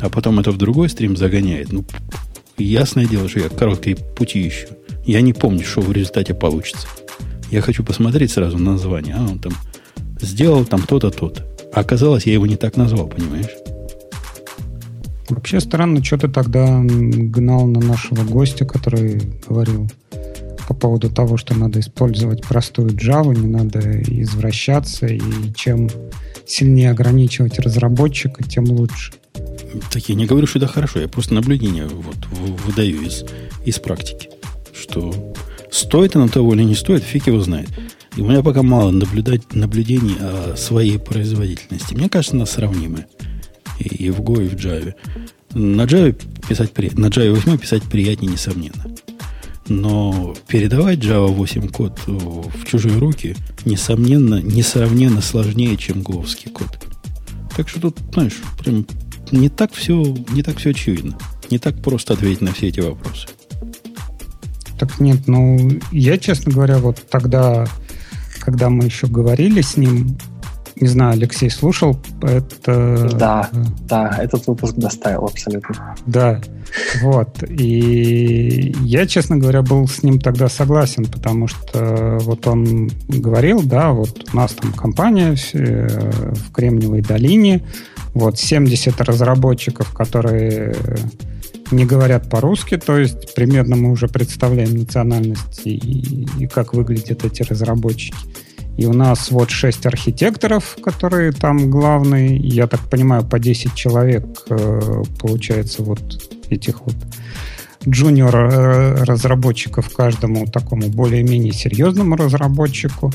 а потом это в другой стрим загоняет. Ну, ясное дело, что я короткие пути ищу. Я не помню, что в результате получится. Я хочу посмотреть сразу на название. А, он там сделал там то-то, то-то. А оказалось, я его не так назвал, понимаешь? Вообще странно, что ты тогда гнал на нашего гостя, который говорил, по поводу того, что надо использовать простую Java, не надо извращаться, и чем сильнее ограничивать разработчика, тем лучше. Так я не говорю, что это хорошо, я просто наблюдение вот выдаю из, из практики, что стоит оно того или не стоит, фиг его знает. И у меня пока мало наблюдать, наблюдений о своей производительности. Мне кажется, она сравнимая. И, и в Go, и в Java. На Java писать на Java 8 писать приятнее, несомненно. Но передавать Java 8 код в чужие руки, несомненно, несравненно сложнее, чем говский код. Так что тут, знаешь, прям не так все, не так все очевидно. Не так просто ответить на все эти вопросы. Так нет, ну, я, честно говоря, вот тогда, когда мы еще говорили с ним, не знаю, Алексей слушал это... Да, да, этот выпуск доставил абсолютно. Да, вот. И я, честно говоря, был с ним тогда согласен, потому что вот он говорил, да, вот у нас там компания в Кремниевой долине, вот 70 разработчиков, которые не говорят по-русски, то есть примерно мы уже представляем национальности и, и как выглядят эти разработчики. И у нас вот шесть архитекторов, которые там главные. Я так понимаю, по 10 человек э, получается вот этих вот джуниор э, разработчиков каждому такому более-менее серьезному разработчику.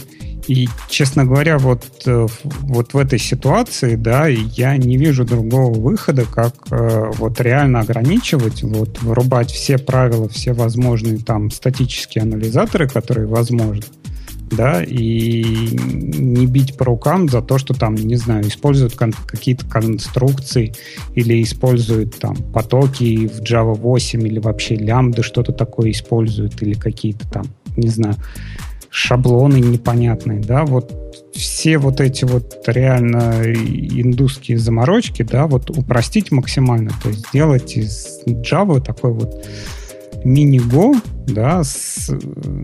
И, честно говоря, вот, э, вот в этой ситуации, да, я не вижу другого выхода, как вот реально ограничивать, вот вырубать все правила, все возможные там статические анализаторы, которые возможны, да, и не бить по рукам за то, что там, не знаю, используют кон- какие-то конструкции или используют там потоки в Java 8 или вообще лямбды что-то такое используют или какие-то там, не знаю, шаблоны непонятные, да, вот все вот эти вот реально индусские заморочки, да, вот упростить максимально, то есть сделать из Java такой вот мини-го, да, с,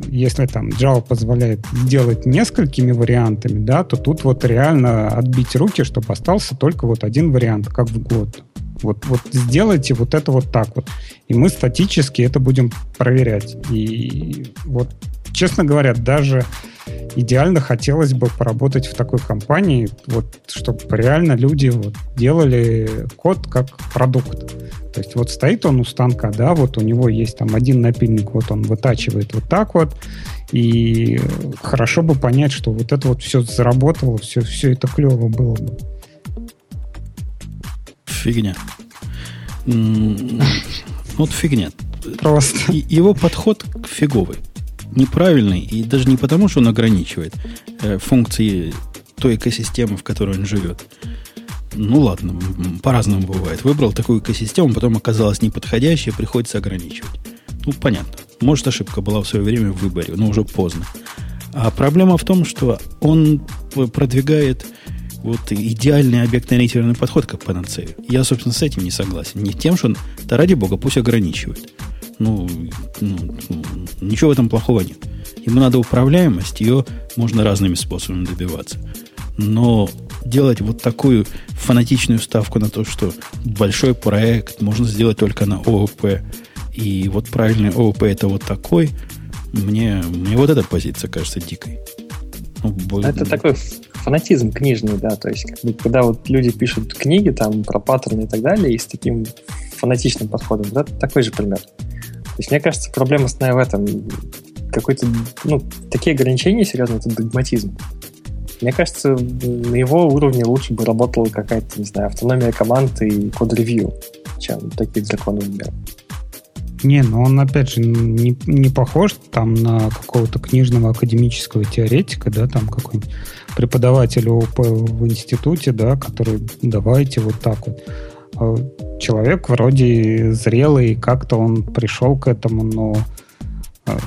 если там Java позволяет сделать несколькими вариантами, да, то тут вот реально отбить руки, чтобы остался только вот один вариант, как в год. Вот, вот сделайте вот это вот так вот. И мы статически это будем проверять. И вот, честно говоря, даже идеально хотелось бы поработать в такой компании, вот, чтобы реально люди вот, делали код как продукт. То есть вот стоит он у станка, да, вот у него есть там один напильник, вот он вытачивает вот так вот, и хорошо бы понять, что вот это вот все заработало, все, все это клево было бы. Фигня. <laughs> Вот фигня. Просто. Его подход фиговый. Неправильный, и даже не потому, что он ограничивает э, функции той экосистемы, в которой он живет, ну ладно, по-разному бывает. Выбрал такую экосистему, потом оказалась неподходящей, приходится ограничивать. Ну, понятно. Может, ошибка была в свое время в выборе, но уже поздно. А проблема в том, что он продвигает вот идеальный объектно-ориентированный подход как панацею. Я, собственно, с этим не согласен. Не тем, что он, да ради бога, пусть ограничивает. Ну, ну, ну, ничего в этом плохого нет. Ему надо управляемость, ее можно разными способами добиваться. Но делать вот такую фанатичную ставку на то, что большой проект можно сделать только на ООП, и вот правильный ООП это вот такой, Мне, мне вот эта позиция кажется дикой. Ну. Это такой фанатизм книжный, да, то есть когда вот люди пишут книги там про паттерны и так далее, и с таким фанатичным подходом, да, такой же пример. То есть мне кажется, проблема основная в этом. Какой-то, ну, такие ограничения серьезно, это догматизм. Мне кажется, на его уровне лучше бы работала какая-то, не знаю, автономия команд и код-ревью, чем такие законы мира. Не, но он, опять же, не, не похож там на какого-то книжного академического теоретика, да, там какой-нибудь преподаватель ООП в институте, да, который давайте вот так вот. Человек вроде зрелый, как-то он пришел к этому, но а,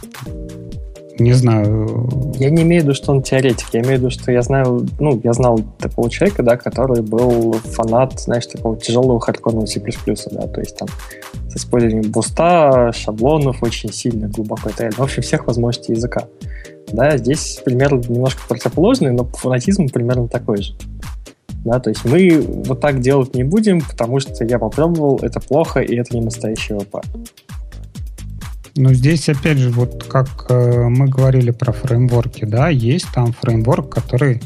не знаю. Я не имею в виду, что он теоретик. Я имею в виду, что я знаю, ну, я знал такого человека, да, который был фанат, знаешь, такого тяжелого хардкорного C++, да, то есть там с использованием буста, шаблонов очень сильно, глубоко и далее. В общем, всех возможностей языка. Да, здесь пример немножко противоположный, но фанатизм примерно такой же. Да, то есть мы вот так делать не будем, потому что я попробовал, это плохо, и это не настоящий ВП. Ну, здесь, опять же, вот как э, мы говорили про фреймворки, да, есть там фреймворк, который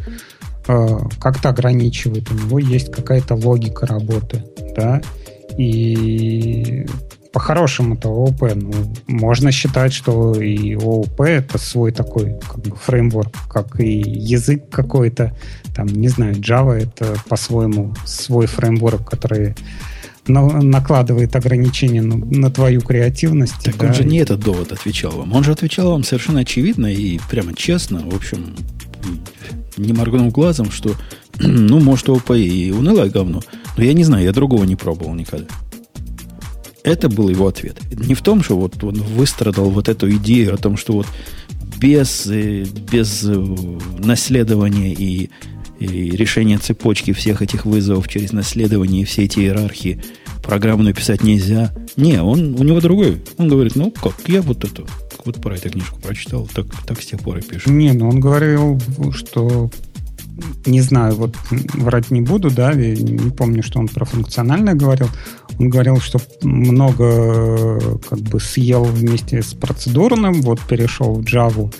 э, как-то ограничивает, у него есть какая-то логика работы, да, и по-хорошему-то ООП, ну, можно считать, что и ООП это свой такой как бы, фреймворк, как и язык какой-то, там, не знаю, Java это по-своему свой фреймворк, который на, накладывает ограничения на, на твою креативность. Так да, он же не этот довод отвечал вам. Он же отвечал вам совершенно очевидно и прямо честно, в общем, не моргнув глазом, что, <clears throat> ну, может, ОП и унылое говно, но я не знаю, я другого не пробовал никогда. Это был его ответ. Не в том, что вот он выстрадал вот эту идею о том, что вот без, э, без э, наследования и и решение цепочки всех этих вызовов через наследование и все эти иерархии программу написать нельзя. Не, он, у него другой. Он говорит, ну как, я вот эту, вот про эту книжку прочитал, так, так с тех пор и пишу. Не, ну он говорил, что не знаю, вот врать не буду, да, не помню, что он про функциональное говорил. Он говорил, что много как бы съел вместе с процедурным, вот перешел в Java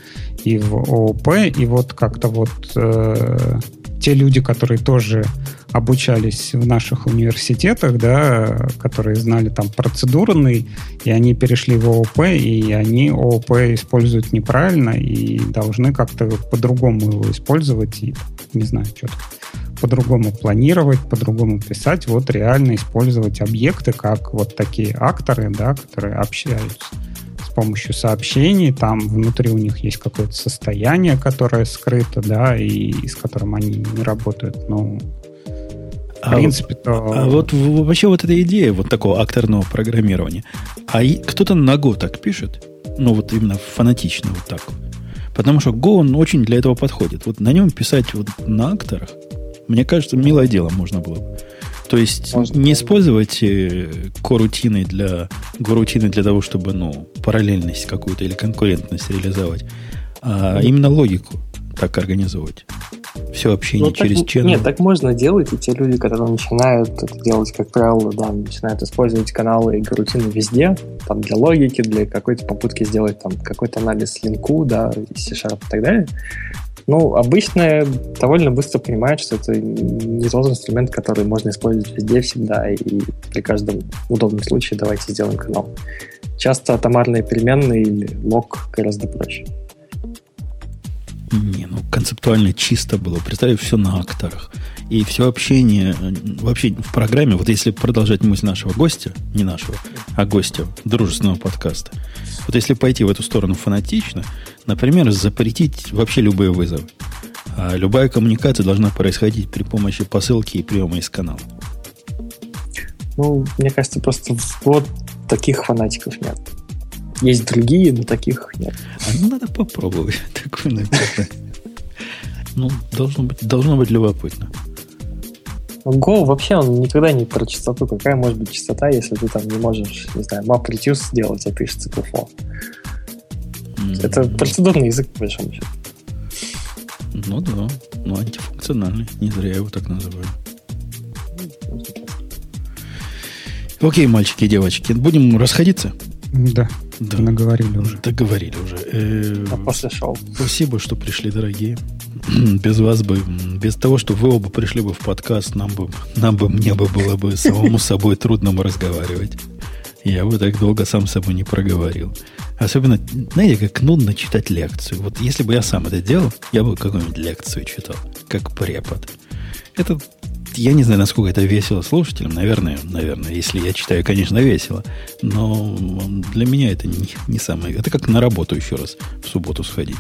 и в ООП, и вот как-то вот э, те люди, которые тоже обучались в наших университетах, да, которые знали там процедурный, и они перешли в ООП, и они ООП используют неправильно и должны как-то по-другому его использовать, и, не знаю, что-то по-другому планировать, по-другому писать, вот реально использовать объекты как вот такие акторы, да, которые общаются помощью сообщений, там внутри у них есть какое-то состояние, которое скрыто, да, и с которым они не работают. Ну, в а принципе, вот, то... А вот вообще вот эта идея вот такого акторного программирования, а кто-то на Go так пишет, ну вот именно фанатично вот так. Потому что Go, он очень для этого подходит. Вот на нем писать вот на акторах, мне кажется, милое дело можно было бы. То есть Можно не использовать э, корутины для, горутины для того, чтобы ну, параллельность какую-то или конкурентность реализовать, а mm именно логику так организовывать. Все общение ну, через channel. Нет, так можно делать, и те люди, которые начинают это делать, как правило, да, начинают использовать каналы и гарутины везде, там для логики, для какой-то попытки сделать там какой-то анализ линку, да, C-Sharp и так далее. Ну, обычно довольно быстро понимают, что это не тот инструмент, который можно использовать везде, всегда, и при каждом удобном случае давайте сделаем канал. Часто атомарные переменные или лог гораздо проще. Не, ну концептуально чисто было. Представь, все на акторах. И все общение вообще в программе, вот если продолжать мысль нашего гостя, не нашего, а гостя дружественного подкаста, вот если пойти в эту сторону фанатично, например, запретить вообще любые вызовы. А любая коммуникация должна происходить при помощи посылки и приема из канала. Ну, мне кажется, просто вот таких фанатиков нет. Есть другие, но таких нет. А ну, надо попробовать <laughs> такую написать. Ну, должно быть, должно быть любопытно. Go вообще он никогда не про частоту. Какая может быть частота, если ты там не можешь, не знаю, map reduce сделать, а пишется CPFO? Mm-hmm. Это процедурный язык, по большому счету. Ну да, ну антифункциональный. Не зря я его так называю. Окей, мальчики и девочки, будем расходиться? Да, да. наговорили уже. Договорили уже. Э, а после шоу. Спасибо, что пришли, дорогие. <clears throat> Без вас бы, без того, что вы оба пришли бы в подкаст, нам бы, нам бы, мне бы было бы самому с собой трудно разговаривать. Я бы так долго сам с собой не проговорил. Особенно, знаете, как нудно читать лекцию. Вот если бы я сам это делал, я бы какую-нибудь лекцию читал, как препод. Это, я не знаю, насколько это весело слушателям. Наверное, наверное, если я читаю, конечно, весело. Но для меня это не, не самое... Это как на работу еще раз в субботу сходить.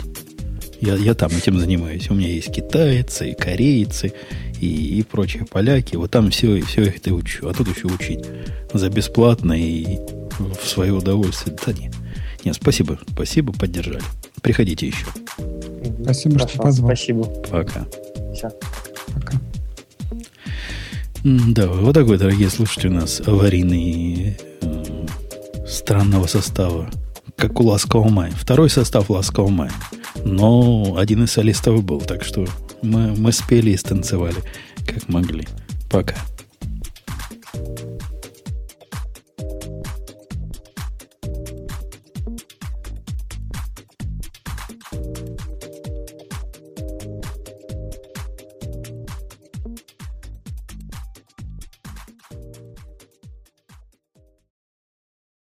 Я, я там этим занимаюсь. У меня есть китайцы, и корейцы, и, и прочие поляки. Вот там все, все это учу. А тут еще учить за бесплатно и в свое удовольствие. Да нет. Нет, спасибо. Спасибо, поддержали. Приходите еще. Спасибо, Хорошо, что позвал. Спасибо. Пока. Все. Пока. Да, вот такой, дорогие слушатели, у нас аварийный странного состава, как у Ласкового мая. Второй состав Ласкового мая. Но один из солистов был, так что мы, мы спели и станцевали, как могли. Пока.